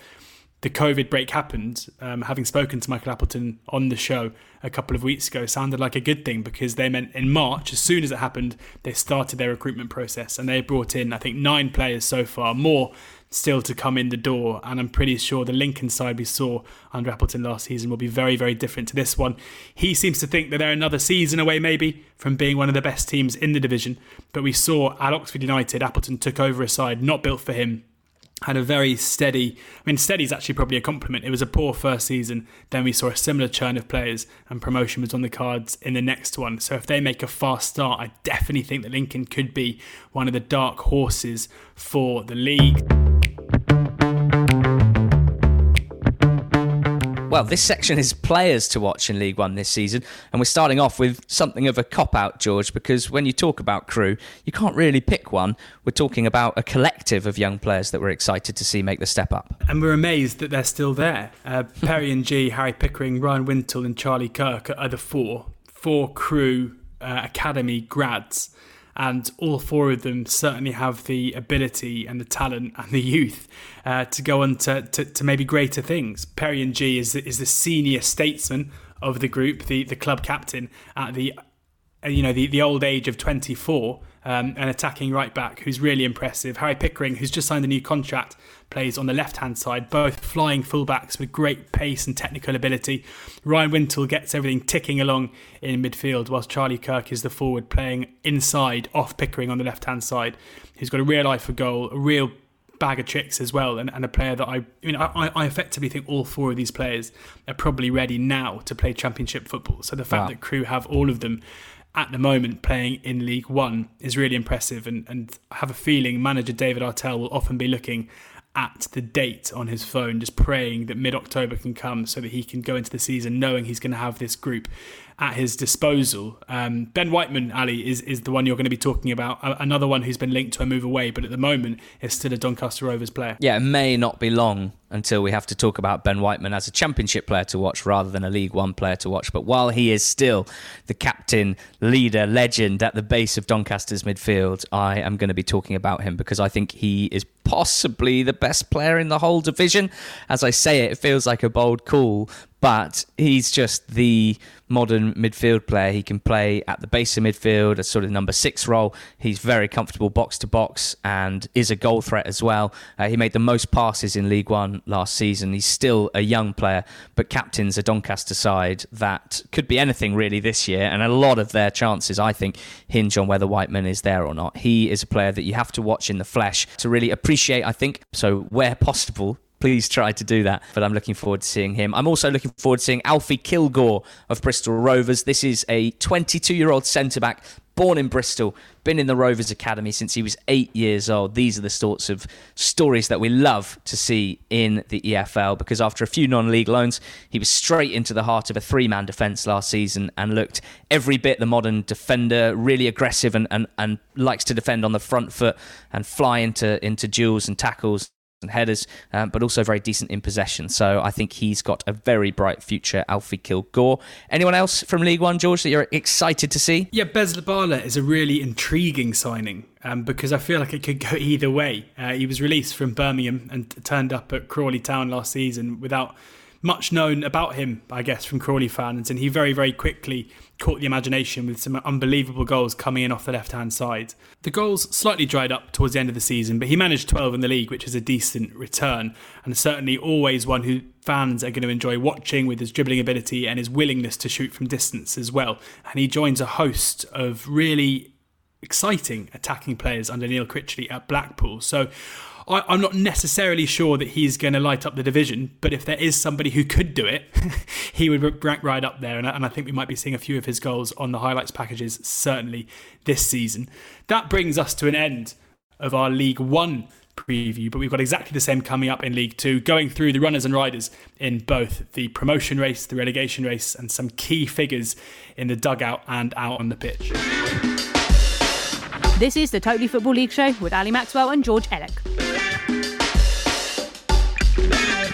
the COVID break happened, um, having spoken to Michael Appleton on the show a couple of weeks ago, sounded like a good thing because they meant in March, as soon as it happened, they started their recruitment process and they brought in, I think, nine players so far, more still to come in the door. And I'm pretty sure the Lincoln side we saw under Appleton last season will be very, very different to this one. He seems to think that they're another season away, maybe, from being one of the best teams in the division. But we saw at Oxford United, Appleton took over a side not built for him had a very steady. I mean, steady is actually probably a compliment. It was a poor first season. Then we saw a similar churn of players, and promotion was on the cards in the next one. So if they make a fast start, I definitely think that Lincoln could be one of the dark horses for the league. Well, this section is players to watch in League One this season, and we're starting off with something of a cop out, George, because when you talk about Crewe, you can't really pick one. We're talking about a collective of young players that we're excited to see make the step up. And we're amazed that they're still there. Uh, Perry Ng, Harry Pickering, Ryan Wintle, and Charlie Kirk are the four, four Crewe uh, academy grads. And all four of them certainly have the ability and the talent and the youth uh, to go on to, to, to, maybe greater things. Perry Ng is is the senior statesman of the group, the the club captain at the uh, you know the, the old age of 24 um, an attacking right back who's really impressive harry pickering who's just signed a new contract plays on the left hand side both flying fullbacks with great pace and technical ability ryan wintle gets everything ticking along in midfield whilst charlie kirk is the forward playing inside off pickering on the left hand side who's got a real eye for goal a real bag of tricks as well, and, and a player that I, I mean, I, I effectively think all four of these players are probably ready now to play Championship football. So the fact wow. that Crewe have all of them at the moment playing in League One is really impressive, and, and I have a feeling manager David Artell will often be looking at the date on his phone, just praying that mid October can come so that he can go into the season knowing he's going to have this group at his disposal. Um, ben Whiteman, Ali, is, is the one you're going to be talking about. another one who's been linked to a move away, but at the moment is still a Doncaster Rovers player. Yeah, it may not be long until we have to talk about Ben Whiteman as a championship player to watch rather than a League One player to watch. But while he is still the captain, leader, legend at the base of Doncaster's midfield, I am going to be talking about him because I think he is possibly the best player in the whole division. As I say it, it feels like a bold call, but he's just the modern midfield player. He can play at the base of midfield, a sort of number six role. He's very comfortable box to box and is a goal threat as well. Uh, he made the most passes in League One last season. He's still a young player, but captains a Doncaster side that could be anything really this year, and a lot of their chances, I think, hinge on whether Whiteman is there or not. He is a player that you have to watch in the flesh to really appreciate, I think. So, where possible, please try to do that. But I'm looking forward to seeing him. I'm also looking forward to seeing Alfie Kilgour of Bristol Rovers. This is a 22 year old centre back born in Bristol, been in the Rovers Academy since he was eight years old. These are the sorts of stories that we love to see in the EFL because after a few non league loans, he was straight into the heart of a three man defence last season and looked every bit the modern defender, really aggressive and, and, and likes to defend on the front foot and fly into, into duels and tackles and headers, um, but also very decent in possession. So I think he's got a very bright future, Alfie Kilgour. Anyone else from League One, George, that you're excited to see? Yeah, Bez Lubala is a really intriguing signing. Um, because I feel like it could go <laughs> either way. Uh, he was released from Birmingham and turned up at Crawley Town last season without much known about him, I guess, from Crawley fans, and he very, very quickly caught the imagination with some unbelievable goals coming in off the left hand side. The goals slightly dried up towards the end of the season, but he managed 12 in the league, which is a decent return, and certainly always one who fans are going to enjoy watching with his dribbling ability and his willingness to shoot from distance as well. And he joins a host of really exciting attacking players under Neil Critchley at Blackpool. So I, am not necessarily sure that he's going to light up the division, but if there is somebody who could do it, <laughs> he would rank right up there. And I, and I think we might be seeing a few of his goals on the highlights packages certainly this season. That brings us to an end of our League One preview, but we've got exactly the same coming up in League Two, going through the runners and riders in both the promotion race, the relegation race, and some key figures in the dugout and out on the pitch. This is the Totally Football League show with Ali Maxwell and George Elek.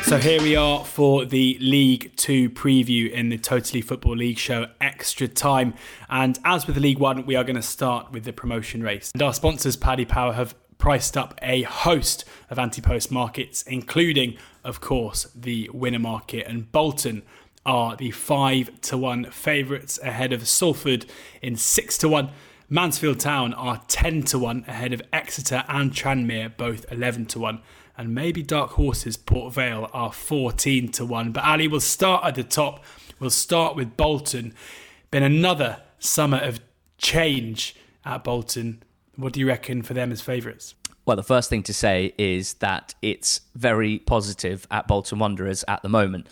So here we are for the League Two preview in the Totally Football League show Extra Time. And as with League One, we are going to start with the promotion race. And our sponsors, Paddy Power, have priced up a host of anti post markets, including, of course, the winner market. And Bolton are the 5 to 1 favourites ahead of Salford in 6 to 1. Mansfield Town are 10 to 1 ahead of Exeter and Tranmere, both 11 to 1 and maybe Dark Horses Port Vale are 14 to 1. But Ali will start at the top. We'll start with Bolton. Been another summer of change at Bolton. What do you reckon for them as favourites? Well, the first thing to say is that it's very positive at Bolton Wanderers at the moment.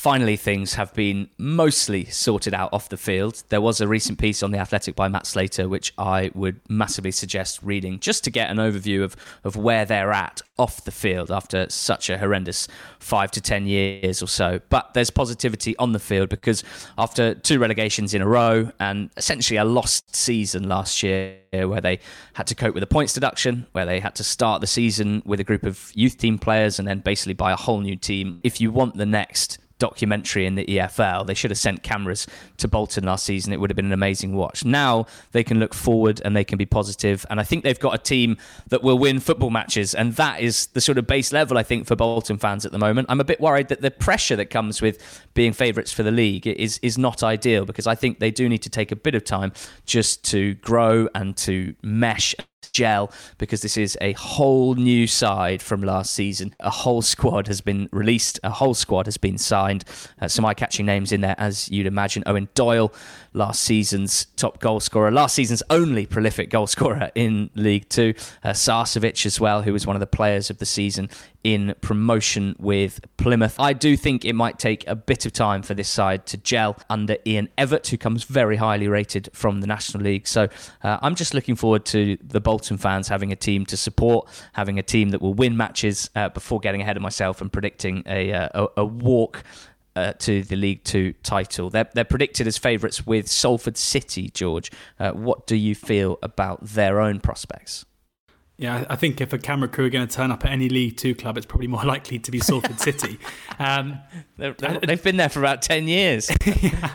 Finally, things have been mostly sorted out off the field. There was a recent piece on The Athletic by Matt Slater, which I would massively suggest reading just to get an overview of, of where they're at off the field after such a horrendous five to 10 years or so. But there's positivity on the field because after two relegations in a row and essentially a lost season last year, where they had to cope with a points deduction, where they had to start the season with a group of youth team players and then basically buy a whole new team. If you want the next documentary in the EFL. They should have sent cameras to Bolton last season. It would have been an amazing watch. Now they can look forward and they can be positive. and I think they've got a team that will win football matches, and that is the sort of base level I think for Bolton fans at the moment. I'm a bit worried that the pressure that comes with being favourites for the league is is not ideal because I think they do need to take a bit of time just to grow and to mesh gel because this is a whole new side from last season. A whole squad has been released, a whole squad has been signed. Uh, some eye catching names in there, as you'd imagine. Eoin Doyle, last season's top goal scorer, last season's only prolific goal scorer in League Two. Uh, as well, who was one of the players of the season in promotion with Plymouth. I do think it might take a bit of time for this side to gel under Ian Evatt, who comes very highly rated from the National League. So uh, I'm just looking forward to the Bolton fans having a team to support, having a team that will win matches uh, before getting ahead of myself and predicting a, uh, a, a walk uh, to the League Two title. They're, they're predicted as favourites with Salford City, George. Uh, what do you feel about their own prospects? Yeah, I think if a camera crew are going to turn up at any League Two club, it's probably more <laughs> likely to be Salford <laughs> City. Um, they have been there for about ten years. <laughs> yeah.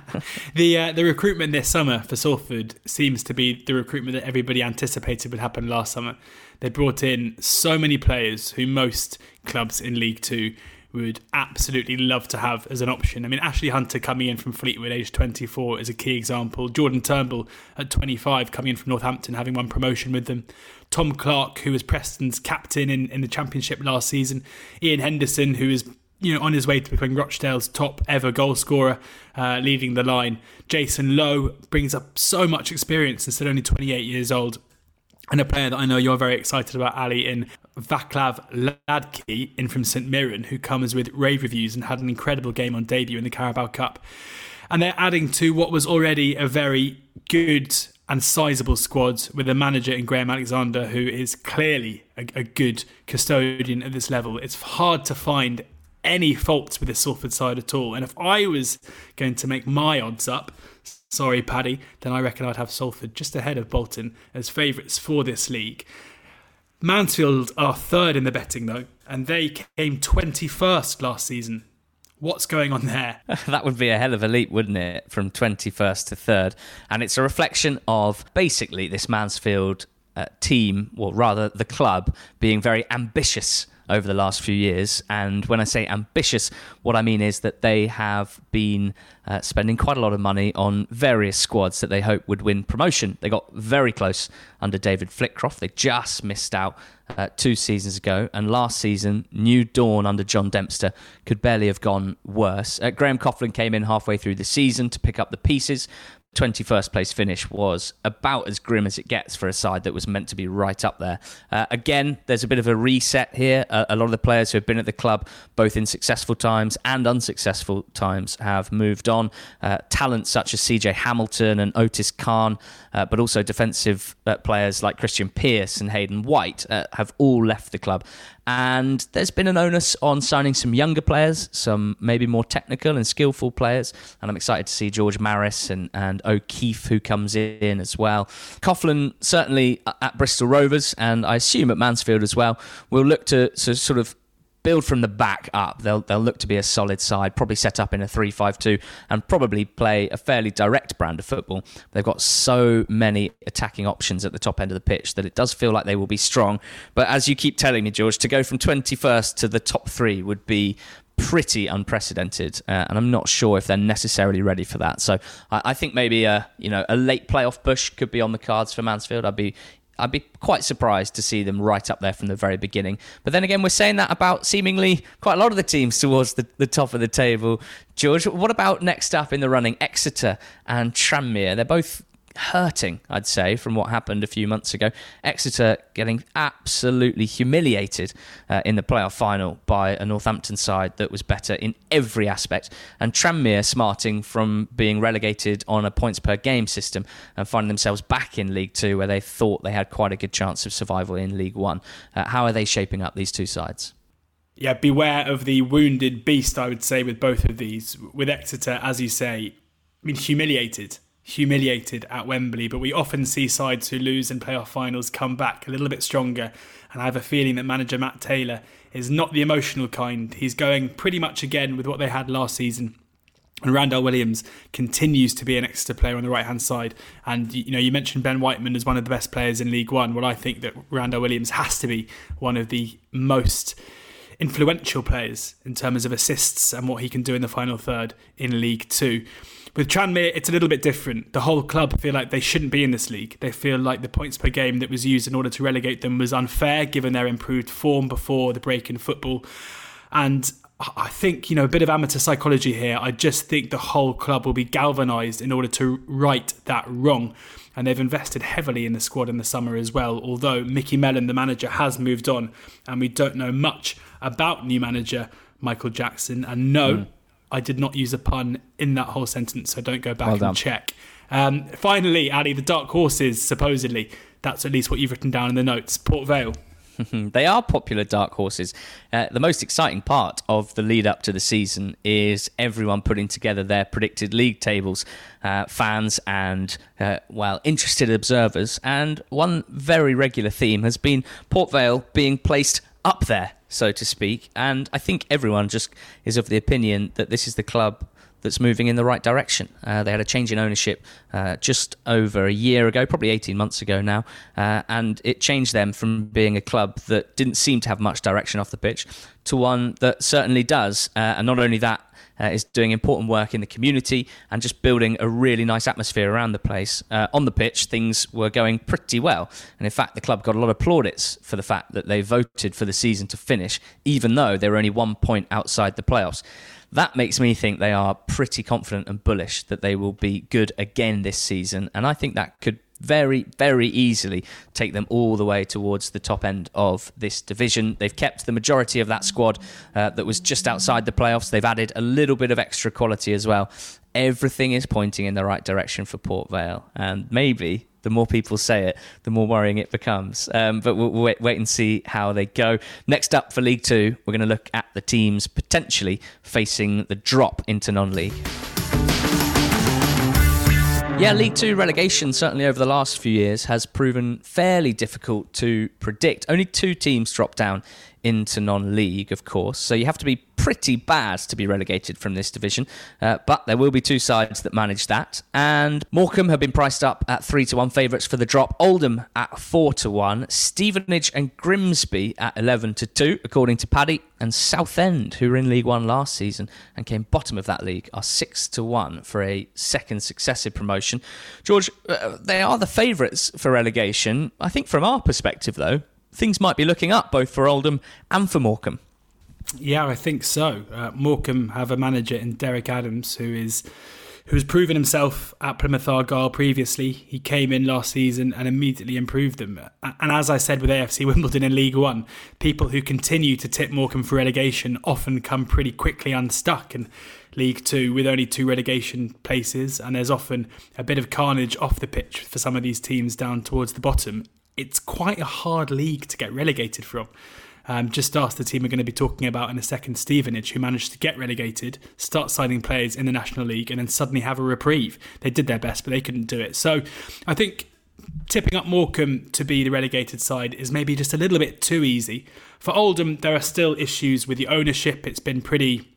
The uh, the recruitment this summer for Salford seems to be the recruitment that everybody anticipated would happen last summer. They brought in so many players who most clubs in League Two would absolutely love to have as an option. I mean, Ashley Hunter coming in from Fleetwood, age 24, is a key example. Jordan Turnbull at 25, coming in from Northampton, having won promotion with them. Tom Clarke, who was Preston's captain in, in the Championship last season. Ian Henderson, who is you know on his way to becoming Rochdale's top ever goal scorer, uh, leading the line. Jason Lowe brings up so much experience and still only 28 years old and a player that I know you're very excited about, Ali, in Vaclav Hladky, in from St Mirren, who comes with rave reviews and had an incredible game on debut in the Carabao Cup. And they're adding to what was already a very good and sizable squads with a manager in Graham Alexander, who is clearly a, a good custodian at this level. It's hard to find any faults with the Salford side at all. And if I was going to make my odds up, sorry, Paddy, then I reckon I'd have Salford just ahead of Bolton as favourites for this league. Mansfield are third in the betting, though, and they came 21st last season. What's going on there? <laughs> that would be a hell of a leap, wouldn't it? From 21st to 3rd. And it's a reflection of basically this Mansfield uh, team, or rather the club, being very ambitious over the last few years. And when I say ambitious, what I mean is that they have been uh, spending quite a lot of money on various squads that they hope would win promotion. They got very close under David Flitcroft. They just missed out uh, two seasons ago. And last season, New Dawn under John Dempster could barely have gone worse. Uh, Graham Coughlan came in halfway through the season to pick up the pieces, 21st place finish was about as grim as it gets for a side that was meant to be right up there. Uh, again, there's a bit of a reset here. Uh, a lot of the players who have been at the club, both in successful times and unsuccessful times, have moved on. Uh, talents such as CJ Hamilton and Otis Khan, uh, but also defensive uh, players like Krystian Pearce and Hayden White uh, have all left the club. And there's been an onus on signing some younger players, some maybe more technical and skillful players. And I'm excited to see George Maris and, and O'Keeffe, who comes in as well. Coughlan, certainly uh, at Bristol Rovers, and I assume at Mansfield as well, will look to, to sort of build from the back up. They'll they'll look to be a solid side, probably set up in a 3-5-2 and probably play a fairly direct brand of football. They've got so many attacking options at the top end of the pitch that it does feel like they will be strong. But as you keep telling me, George, to go from 21st to the top 3 would be pretty unprecedented, uh, and I'm not sure if they're necessarily ready for that. So I, I, think maybe a you know a late playoff push could be on the cards for Mansfield. I'd be I'd be quite surprised to see them right up there from the very beginning. But then again, we're saying that about seemingly quite a lot of the teams towards the, the top of the table. George, what about next up in the running? Exeter and Tranmere. They're both hurting, I'd say, from what happened a few months ago. Exeter getting absolutely humiliated uh, in the playoff final by a Northampton side that was better in every aspect, and Tranmere smarting from being relegated on a points per game system and finding themselves back in League Two, where they thought they had quite a good chance of survival in League One. Uh, how are they shaping up these two sides? Yeah, beware of the wounded beast, I would say, with both of these. With Exeter, as you say, I mean, humiliated humiliated at Wembley, but we often see sides who lose in playoff finals come back a little bit stronger. And I have a feeling that manager Matt Taylor is not the emotional kind. He's going pretty much again with what they had last season. And Randell Williams continues to be an extra player on the right hand side. And you know, you mentioned Ben Whiteman as one of the best players in League One. Well, I think that Randell Williams has to be one of the most influential players in terms of assists and what he can do in the final third in League Two. With Tranmere, it's a little bit different. The whole club feel like they shouldn't be in this league. They feel like the points per game that was used in order to relegate them was unfair, given their improved form before the break in football. And I think, you know, a bit of amateur psychology here. I just think the whole club will be galvanised in order to right that wrong. And they've invested heavily in the squad in the summer as well. Although Micky Mellon, the manager, has moved on, and we don't know much about new manager Michael Jackson. And no, mm. I did not use a pun in that whole sentence, so don't go back well and check. Um, finally, Ali, the dark horses, supposedly, that's at least what you've written down in the notes. Port Vale. <laughs> they are popular dark horses. Uh, the most exciting part of the lead up to the season is everyone putting together their predicted league tables, uh, fans and, uh, well, interested observers. And one very regular theme has been Port Vale being placed up there so to speak. And I think everyone just is of the opinion that this is the club that's moving in the right direction. Uh, they had a change in ownership uh, just over a year ago, probably 18 months ago now, uh, and it changed them from being a club that didn't seem to have much direction off the pitch to one that certainly does. Uh, and not only that, uh, is doing important work in the community and just building a really nice atmosphere around the place. Uh, on the pitch, things were going pretty well. And in fact, the club got a lot of plaudits for the fact that they voted for the season to finish, even though they were only one point outside the playoffs. That makes me think they are pretty confident and bullish that they will be good again this season. And I think that could very, very easily take them all the way towards the top end of this division. They've kept the majority of that squad uh, that was just outside the playoffs. They've added a little bit of extra quality as well. Everything is pointing in the right direction for Port Vale, and maybe the more people say it, the more worrying it becomes. Um, but we'll wait, wait, and see how they go. Next up for League Two, we're going to look at the teams potentially facing the drop into non league. Yeah, League Two relegation, certainly over the last few years, has proven fairly difficult to predict. Only two teams dropped down into non league, of course. So you have to be pretty bad to be relegated from this division. Uh, but there will be two sides that manage that. And Morecambe have been priced up at 3 to 1 favourites for the drop. Oldham at 4 to 1. Stevenage and Grimsby at 11 to 2, according to Paddy. And Southend, who were in League One last season and came bottom of that league, are 6 to 1 for a second successive promotion. George, uh, they are the favourites for relegation. I think from our perspective, though, things might be looking up both for Oldham and for Morecambe. Yeah, I think so. Uh, Morecambe have a manager in Derek Adams who is who has proven himself at Plymouth Argyle previously. He came in last season and immediately improved them. And as I said with AFC Wimbledon in League One, people who continue to tip Morecambe for relegation often come pretty quickly unstuck in League Two with only two relegation places. And there's often a bit of carnage off the pitch for some of these teams down towards the bottom it's quite a hard league to get relegated from. Um, just ask the team we're going to be talking about in a second, Stevenage, who managed to get relegated, start signing players in the National League, and then suddenly have a reprieve. They did their best, but they couldn't do it. So I think tipping up Morecambe to be the relegated side is maybe just a little bit too easy. For Oldham, there are still issues with the ownership. It's been pretty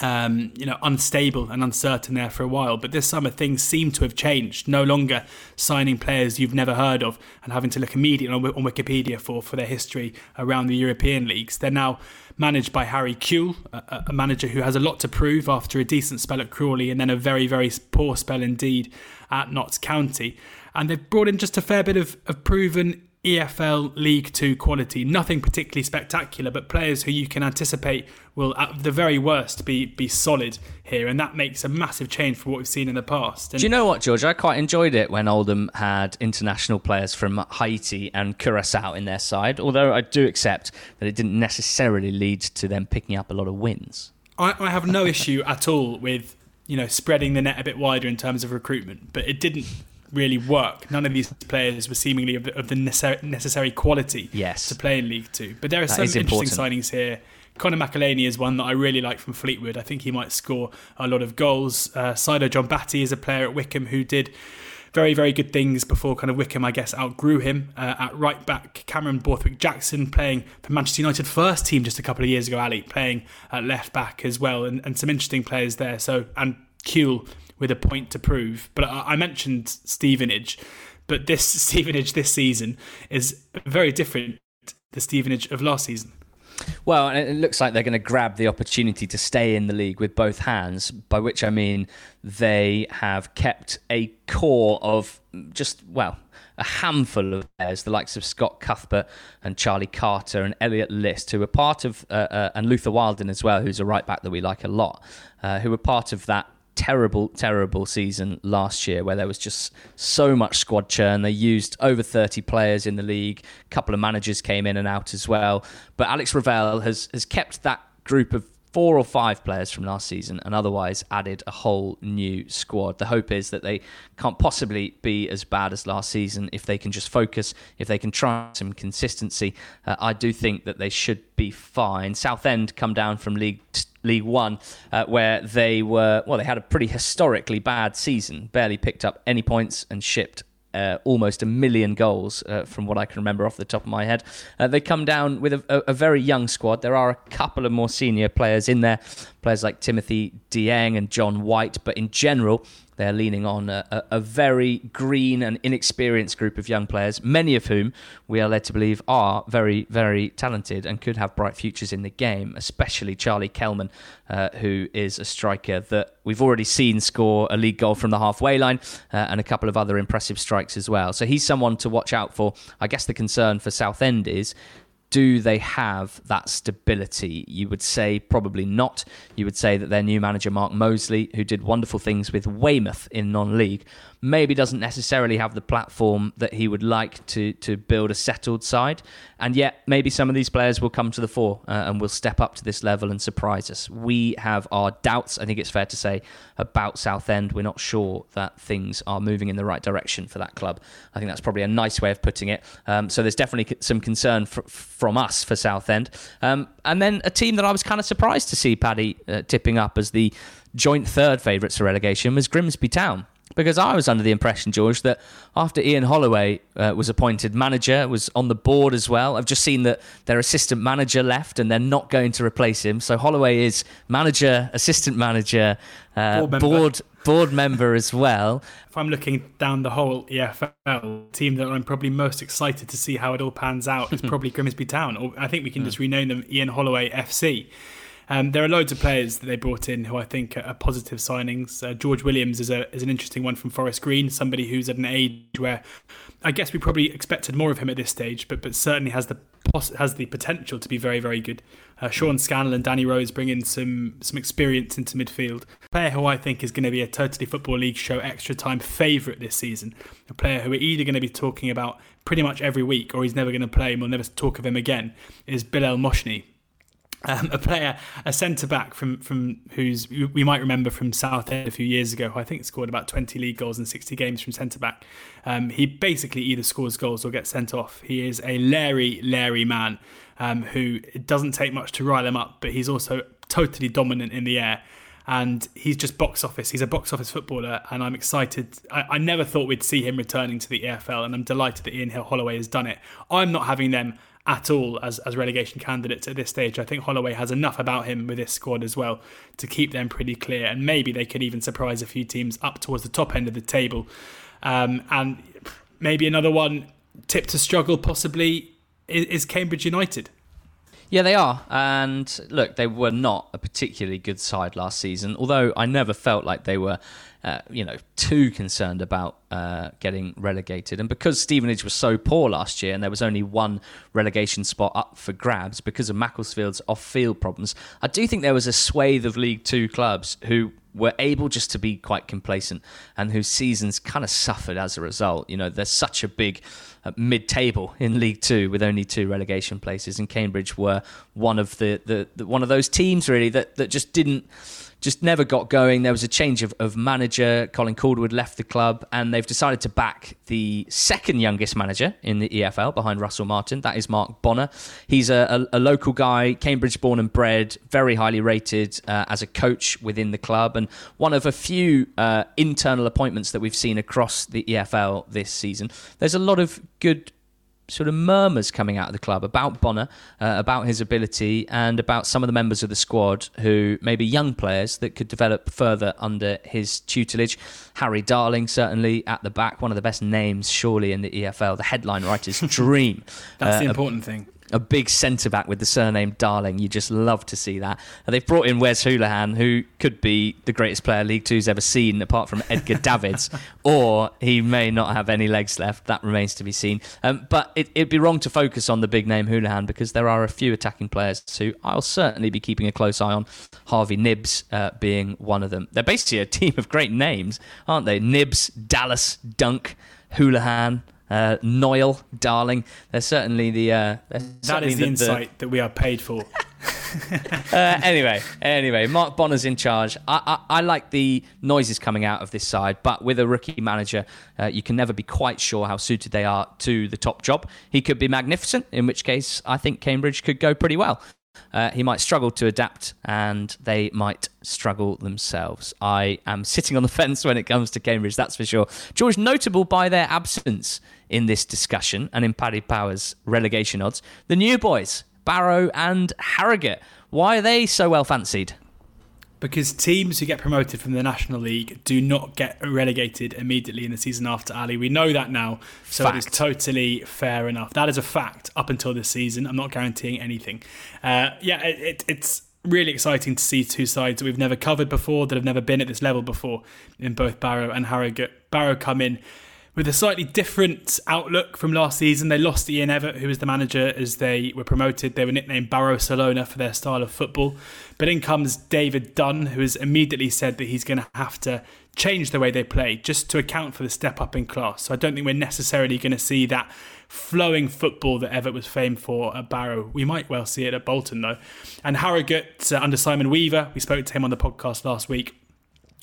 um, you know, unstable and uncertain there for a while. But this summer, things seem to have changed. No longer signing players you've never heard of and having to look immediately on, Wikipedia for, for their history around the European leagues. They're now managed by Harry Kewell, a, a manager who has a lot to prove after a decent spell at Crawley and then a very, very poor spell indeed at Notts County. And they've brought in just a fair bit of, of proven EFL League Two quality. Nothing particularly spectacular, but players who you can anticipate will, at the very worst, be be solid here, and that makes a massive change from what we've seen in the past. And Do you know what, George? I quite enjoyed it when Oldham had international players from Haiti and Curacao in their side. Although I do accept that it didn't necessarily lead to them picking up a lot of wins. I, I have no issue at all with you know spreading the net a bit wider in terms of recruitment, but it didn't really work. None of these players were seemingly of the, of the necessary, quality yes. to play in League Two. But there are that some interesting important. signings here. Conor McAleny is one that I really like from Fleetwood. I think he might score a lot of goals. Uh, Sido Jombati is a player at Wycombe who did very, very good things before kind of Wycombe, I guess, outgrew him. Uh, at right back, Cameron Borthwick Jackson playing for Manchester United first team just a couple of years ago, Ali, playing at left back as well, and, and some interesting players there. So, and Kewell with a point to prove. But I, I mentioned Stevenage, but this <laughs> Stevenage this season is very different to the Stevenage of last season. Well, it looks like they're going to grab the opportunity to stay in the league with both hands, by which I mean they have kept a core of just, well, a handful of players, the likes of Scott Cuthbert and Charlie Carter and Elliott List, who were part of, uh, uh, and Luther Wildin as well, who's a right back that we like a lot, uh, who were part of that terrible, terrible season last year where there was just so much squad churn. They used over 30 players in the league. A couple of managers came in and out as well. But Alex Revell has, has kept that group of four or five players from last season and otherwise added a whole new squad. The hope is that they can't possibly be as bad as last season if they can just focus, if they can try some consistency. Uh, I do think that they should be fine. Southend come down from League League One, uh, where they were well, they had a pretty historically bad season, barely picked up any points and shipped uh, almost a million goals uh, from what I can remember off the top of my head. Uh, they come down with a, a, a, very young squad. There are a couple of more senior players in there, players like Timothy Dieng and John White, but in general, they're leaning on a, a, very green and inexperienced group of young players, many of whom we are led to believe are very, very talented and could have bright futures in the game, especially Charlie Kelman, uh, who is a striker that we've already seen score a league goal from the halfway line uh, and a couple of other impressive strikes as well. So he's someone to watch out for. I guess the concern for Southend is do they have that stability? You would say probably not. You would say that their new manager, Mark Molesley, who did wonderful things with Weymouth in non league, maybe doesn't necessarily have the platform that he would like to to build a settled side. And yet, maybe some of these players will come to the fore uh, and will step up to this level and surprise us. We have our doubts, I think it's fair to say, about Southend. We're not sure that things are moving in the right direction for that club. I think that's probably a nice way of putting it. Um, so there's definitely some concern fr- from us for Southend. Um, and then a team that I was kind of surprised to see Paddy uh, tipping up as the joint third favourites for relegation was Grimsby Town because I was under the impression, George, that after Ian Holloway uh, was appointed manager, was on the board as well. I've just seen that their assistant manager left, and they're not going to replace him. So Holloway is manager, assistant manager, uh, board, member. board board member as well. If I'm looking down the whole EFL team that I'm probably most excited to see how it all pans out is <laughs> probably Grimsby Town. Or I think we can just rename them Ian Holloway FC. Um, there are loads of players that they brought in who I think are positive signings. Uh, George Williams is a is an interesting one from Forest Green, somebody who's at an age where I guess we probably expected more of him at this stage, but but certainly has the has the potential to be very very good. Uh, Sean Scannell and Danny Rose bring in some some experience into midfield. A player who I think is going to be a Totally Football League show extra time favourite this season. A player who we're either going to be talking about pretty much every week, or he's never going to play and we'll never talk of him again. Is Bilel Mohsni um, a player, a centre back from from who's we might remember from Southend a few years ago, who I think scored about 20 league goals in 60 games from centre back. Um, he basically either scores goals or gets sent off. He is a Larry, Larry man um, who it doesn't take much to rile him up, but he's also totally dominant in the air. And he's just box office. He's a box office footballer, and I'm excited. I, I never thought we'd see him returning to the EFL, and I'm delighted that Ian Hill Holloway has done it. I'm not having them at all as, as relegation candidates at this stage. I think Holloway has enough about him with this squad as well to keep them pretty clear, and maybe they could even surprise a few teams up towards the top end of the table. Um, and maybe another one tipped to struggle possibly is, is Cambridge United. Yeah, they are. And look, they were not a particularly good side last season, although I never felt like they were uh, you know, too concerned about uh, getting relegated. And because Stevenage was so poor last year and there was only one relegation spot up for grabs because of Macclesfield's off field problems, I do think there was a swathe of League Two clubs who were able just to be quite complacent and whose seasons kind of suffered as a result. You know, there's such a big uh, mid-table in League Two with only two relegation places, and Cambridge were one of the, the, the one of those teams really that that just didn't just never got going. There was a change of, of manager. Colin Calderwood left the club, and they've decided to back the second youngest manager in the EFL behind Russell Martin. That is Mark Bonner. He's a, a, a local guy, Cambridge born and bred, very highly rated uh, as a coach within the club, and one of a few uh, internal appointments that we've seen across the EFL this season. There's a lot of good sort of murmurs coming out of the club about Bonner, uh, about his ability, and about some of the members of the squad who may be young players that could develop further under his tutelage. Harry Darling, certainly at the back, one of the best names, surely, in the EFL, the headline writer's <laughs> dream. That's Uh, the important thing. A big centre back with the surname Darling. You just love to see that. And they've brought in Wes Hoolahan, who could be the greatest player League Two's ever seen, apart from Edgar <laughs> Davids, or he may not have any legs left. That remains to be seen. Um, but it, it'd be wrong to focus on the big name Hoolahan because there are a few attacking players who I'll certainly be keeping a close eye on. Harvey Knibbs uh, being one of them. They're basically a team of great names, aren't they? Knibbs, Dallas, Dunk, Hoolahan. Uh, Knoyle, Darling. They're certainly the. Uh, they're That certainly is the insight that we are paid for. <laughs> uh, anyway, anyway, Mark Bonner's in charge. I, I, I like the noises coming out of this side, but with a rookie manager, uh, you can never be quite sure how suited they are to the top job. He could be magnificent, in which case I think Cambridge could go pretty well. Uh, he might struggle to adapt, and they might struggle themselves. I am sitting on the <laughs> fence when it comes to Cambridge, that's for sure. George, notable by their absence in this discussion and in Paddy Power's relegation odds, the new boys, Barrow and Harrogate. Why are they so well fancied? Because teams who get promoted from the National League do not get relegated immediately in the season after Ali. We know that now, so it is totally fair enough. That is a fact up until this season. I'm not guaranteeing anything. Uh, yeah, it, it, it's really exciting to see two sides that we've never covered before, that have never been at this level before, in both Barrow and Harrogate. Barrow come in with a slightly different outlook from last season. They lost Ian Evatt, who was the manager as they were promoted. They were nicknamed Barrowcelona for their style of football. But in comes David Dunn, who has immediately said that he's going to have to change the way they play just to account for the step up in class. So I don't think we're necessarily going to see that flowing football that Evatt was famed for at Barrow. We might well see it at Bolton, though. And Harrogate, uh, under Simon Weaver, we spoke to him on the podcast last week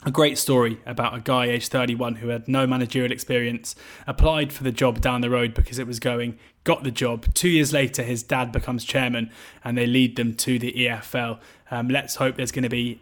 a great story about a guy aged 31 who had no managerial experience, applied for the job down the road because it was going, got the job. Two years later, his dad becomes chairman and they lead them to the EFL. Um, let's hope there's going to be.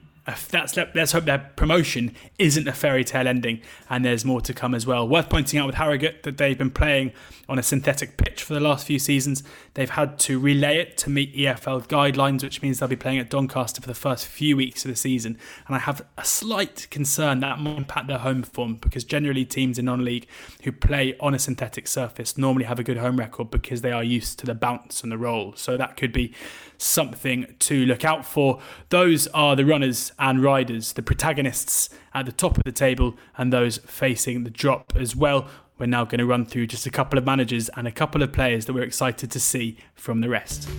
That's let's hope their promotion isn't a fairy tale ending and there's more to come as well. Worth pointing out with Harrogate that they've been playing on a synthetic pitch for the last few seasons. They've had to relay it to meet EFL guidelines, which means they'll be playing at Doncaster for the first few weeks of the season. And I have a slight concern that might impact their home form because generally teams in non-league who play on a synthetic surface normally have a good home record because they are used to the bounce and the roll. So that could be something to look out for. Those are the runners and riders, the protagonists at the top of the table, and those facing the drop as well. We're now going to run through just a couple of managers and a couple of players that we're excited to see from the rest.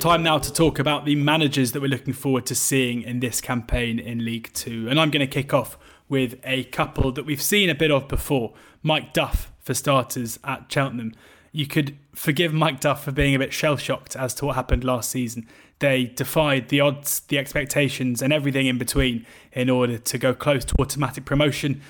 Time now to talk about the managers that we're looking forward to seeing in this campaign in League Two. And I'm going to kick off with a couple that we've seen a bit of before. Mike Duff, for starters, at Cheltenham. You could forgive Mike Duff for being a bit shell shocked as to what happened last season. They defied the odds, the expectations, and everything in between in order to go close to automatic promotion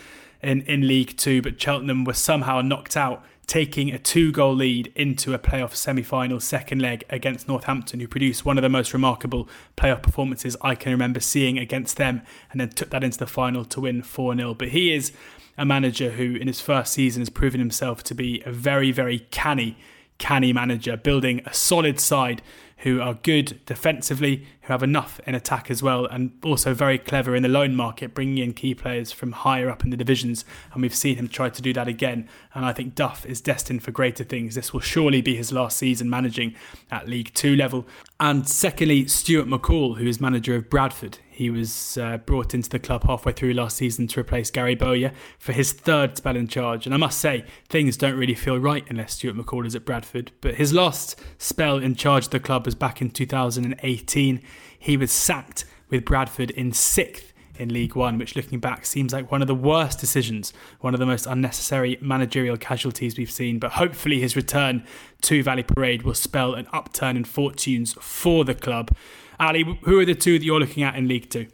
in, in League Two. But Cheltenham were somehow knocked out, taking a two goal lead into a playoff semi final second leg against Northampton, who produced one of the most remarkable playoff performances I can remember seeing against them, and then took that into the final to win 4 0. But he is a manager who, in his first season, has proven himself to be a very, very canny, canny manager, building a solid side who are good defensively, who have enough in attack as well, and also very clever in the loan market, bringing in key players from higher up in the divisions. And we've seen him try to do that again. And I think Duff is destined for greater things. This will surely be his last season managing at League Two level. And secondly, Stuart McCall, who is manager of Bradford. He was uh, brought into the club halfway through last season to replace Gary Bowyer for his third spell in charge. And I must say, things don't really feel right unless Stuart McCall is at Bradford. But his last spell in charge of the club was back in 2018. He was sacked with Bradford in sixth in League One, which looking back seems like one of the worst decisions, one of the most unnecessary managerial casualties we've seen. But hopefully, his return to Valley Parade will spell an upturn in fortunes for the club. Ali, who are the two that you're looking at in League Two?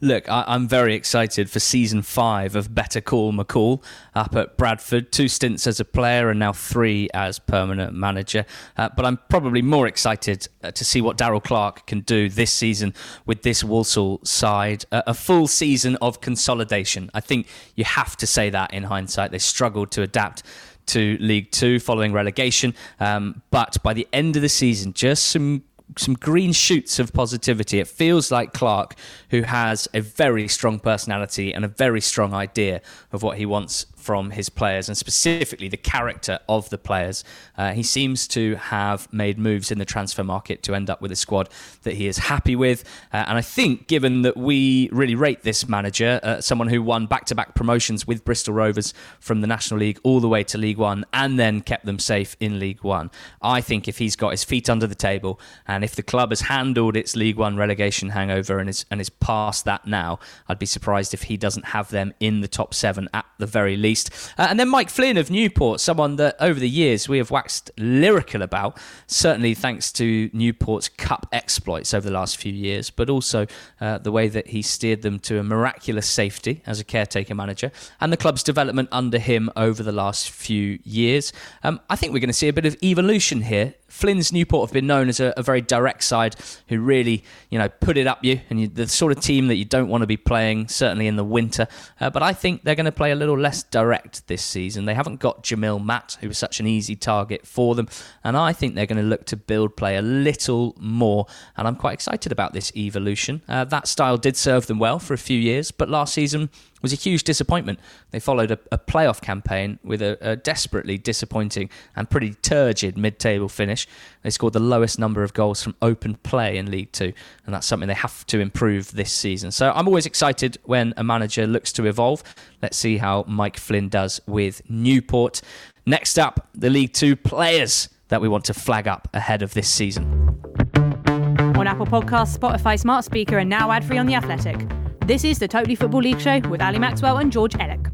Look, I, am very excited for season five of Better Call McCall up at Bradford. Two stints as a player and now three as permanent manager. Uh, but I'm probably more excited uh, to see what Darrell Clarke can do this season with this Walsall side. Uh, a full season of consolidation. I think you have to say that in hindsight. They struggled to adapt to League Two following relegation. Um, but by the end of the season, just some some green shoots of positivity. It feels like Clarke, who has a very strong personality and a very strong idea of what he wants from his players and specifically the character of the players. Uh, he seems to have made moves in the transfer market to end up with a squad that he is happy with. Uh, and I think, given that we really rate this manager, uh, someone who won back to back promotions with Bristol Rovers from the National League all the way to League One and then kept them safe in League One, I think if he's got his feet under the table and if the club has handled its League One relegation hangover and is, and is past that now, I'd be surprised if he doesn't have them in the top seven at the very least least. Uh, and then Mike Flynn of Newport, someone that over the years we have waxed lyrical about, certainly thanks to Newport's cup exploits over the last few years, but also uh, the way that he steered them to a miraculous safety as a caretaker manager and the club's development under him over the last few years. Um, I think we're going to see a bit of evolution here Flynn's Newport have been known as a, a, very direct side who really, you know, put it up you and you, the sort of team that you don't want to be playing, certainly in the winter. Uh, but I think they're going to play a little less direct this season. They haven't got Jamille Matt, who was such an easy target for them. And I think they're going to look to build play a little more. And I'm quite excited about this evolution. Uh, that style did serve them well for a few years, but last season was a huge disappointment. They followed a, a playoff campaign with a, a, desperately disappointing and pretty turgid mid table finish. They scored the lowest number of goals from open play in League Two, and that's something they have to improve this season. So I'm always excited when a manager looks to evolve. Let's see how Mike Flynn does with Newport. Next up, the League Two players that we want to flag up ahead of this season. On Apple Podcasts, Spotify Smart Speaker, and now ad free on The Athletic. This is the Totally Football League show with Ali Maxwell and George Elek.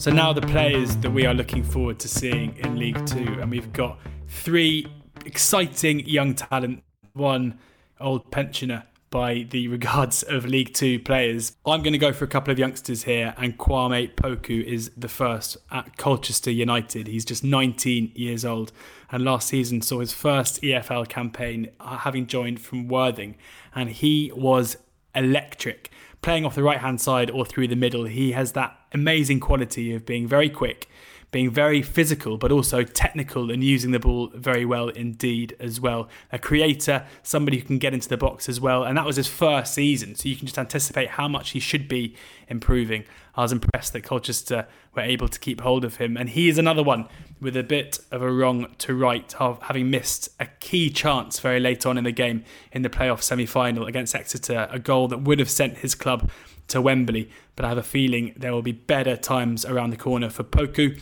So now the players that we are looking forward to seeing in League Two, and we've got three exciting young talent, one old pensioner by the regards of League Two players. I'm going to go for a couple of youngsters here, and Kwame Poku is the first at Colchester United. He's just 19 years old, and last season saw his first EFL campaign, uh, having joined from Worthing, and he was electric playing off the right hand side or through the middle, he has that amazing quality of being very quick, being very physical, but also technical and using the ball very well indeed as well. A creator, somebody who can get into the box as well. And that was his first season, so you can just anticipate how much he should be improving. I was impressed that Colchester were able to keep hold of him. And he is another one with a bit of a wrong to right having missed a key chance very late on in the game in the playoff semi final against Exeter, a goal that would have sent his club to Wembley. But I have a feeling there will be better times around the corner for Poku.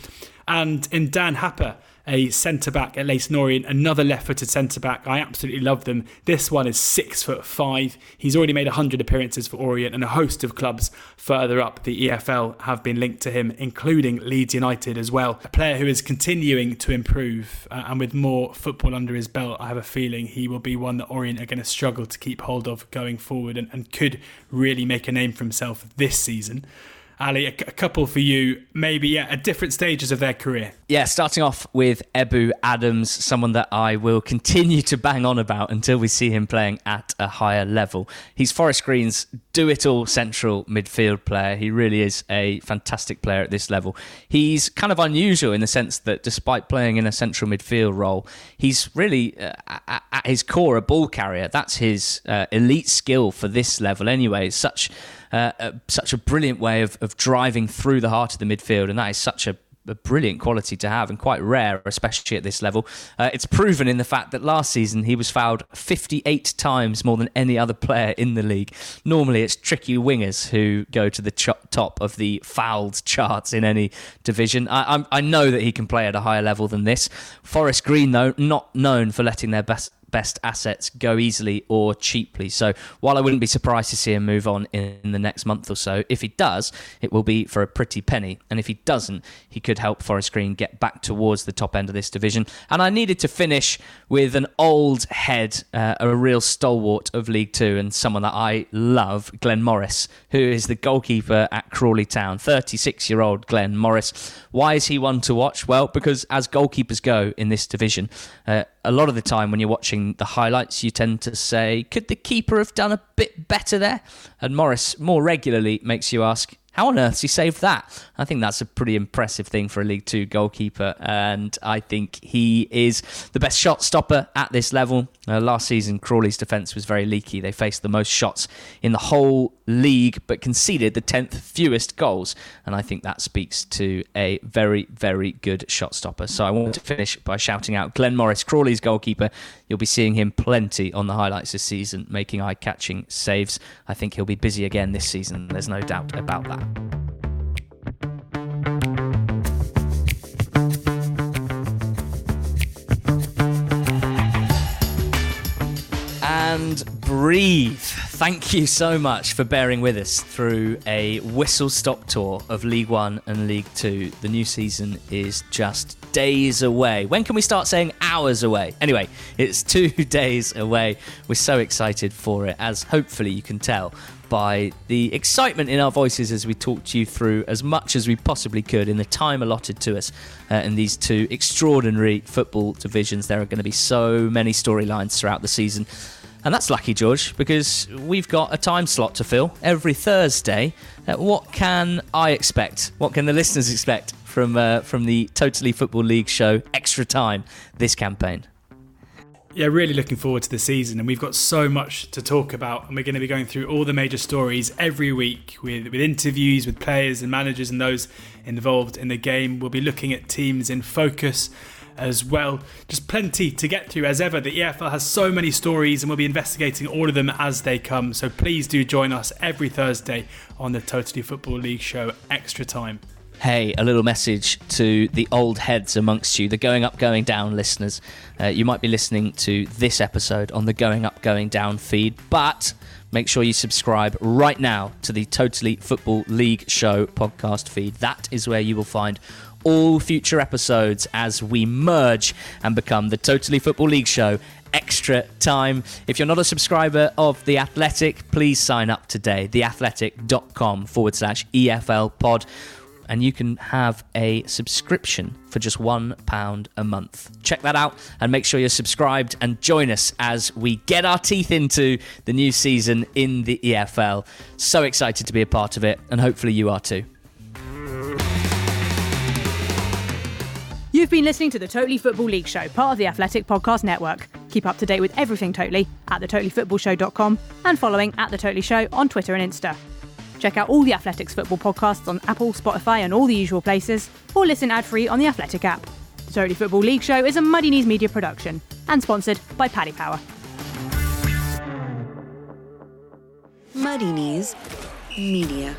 And in Dan Happe, a centre back at Leyton Orient, another left footed centre back. I absolutely love them. This one is six foot five. He's already made 100 appearances for Orient, and a host of clubs further up the EFL have been linked to him, including Leeds United as well. A player who is continuing to improve, uh, and with more football under his belt, I have a feeling he will be one that Orient are going to struggle to keep hold of going forward and, and could really make a name for himself this season. Ali, a, a couple for you, maybe yeah, at different stages of their career. Yeah, starting off with Ebou Adams, someone that I will continue to bang on about until we see him playing at a higher level. He's Forest Green's do it all central midfield player. He really is a fantastic player at this level. He's kind of unusual in the sense that despite playing in a central midfield role, he's really uh, at his core a ball carrier. That's his uh, elite skill for this level anyway. Such uh, uh, such a brilliant way of, of driving through the heart of the midfield, and that is such a a brilliant quality to have and quite rare, especially at this level. Uh, it's proven in the fact that last season he was fouled 58 times more than any other player in the league. Normally, it's tricky wingers who go to the ch- top of the fouled charts in any division. I, I, I know that he can play at a higher level than this. Forest Green, though, not known for letting their best best assets go easily or cheaply. So while I wouldn't be surprised to see him move on in the next month or so, if he does, it will be for a pretty penny. And if he doesn't, he could help Forest Green get back towards the top end of this division. And I needed to finish with an old head, uh, a real stalwart of League Two, and someone that I love, Glenn Morris, who is the goalkeeper at Crawley Town. 36 year old Glenn Morris. Why is he one to watch? Well, because as goalkeepers go in this division, uh, a lot of the time when you're watching the highlights, you tend to say, could the keeper have done a bit better there? And Morris more regularly makes you ask, how on earth has he saved that? I think that's a pretty impressive thing for a League Two goalkeeper, and I think he is the best shot stopper at this level. Uh, last season, Crawley's defence was very leaky. They faced the most shots in the whole league, but conceded the 10th fewest goals, and I think that speaks to a very, very good shot stopper. So I want to finish by shouting out Glenn Morris, Crawley's goalkeeper. You'll be seeing him plenty on the highlights this season, making eye catching saves. I think he'll be busy again this season, there's no doubt about that. And breathe. Thank you so much for bearing with us through a whistle stop tour of League One and League Two. The new season is just days away. When can we start saying hours away? Anyway, it's <laughs> two days away. We're so excited for it, as hopefully you can tell by the excitement in our voices as we talked to you through as much as we possibly could in the time allotted to us uh, in these two extraordinary football divisions. There are going to be so many storylines throughout the season. And that's lucky, George, because we've got a time slot to fill every Thursday. Uh, what can I expect? What can the listeners expect from uh, from the Totally Football League show Extra Time this campaign? yeah, really looking forward to the season, and we've got so much to talk about. And we're going to be going through all the major stories every week with, with interviews with players and managers and those involved in the game. We'll be looking at teams in focus as well. Just plenty to get through as ever. The EFL has so many stories, and we'll be investigating all of them as they come. So please do join us every Thursday on the Totally Football League show Extra Time. Hey, a little message to the old heads amongst you, the Going Up, Going Down listeners. Uh, you might be listening to this episode on the Going Up, Going Down feed, but make sure you subscribe right now to the Totally Football League Show podcast feed. That is where you will find all future episodes as we merge and become the Totally Football League Show extra time. If you're not a subscriber of The Athletic, please sign up today. Theathletic.com forward slash EFL pod and you can have a subscription for just £1 a month. Check that out and make sure you're subscribed and join us as we get our teeth into the new season in the EFL. So excited to be a part of it, and hopefully you are too. You've been listening to the Totally Football League Show, part of the Athletic Podcast Network. Keep up to date with everything Totally at thetotallyfootballshow.com and following at The Totally Show on Twitter and Insta. Check out all the Athletics football podcasts on Apple, Spotify, and all the usual places, or listen ad free on the Athletic app. The Totally Football League Show is a Muddy Knees media production and sponsored by Paddy Power. Muddy Knees Media.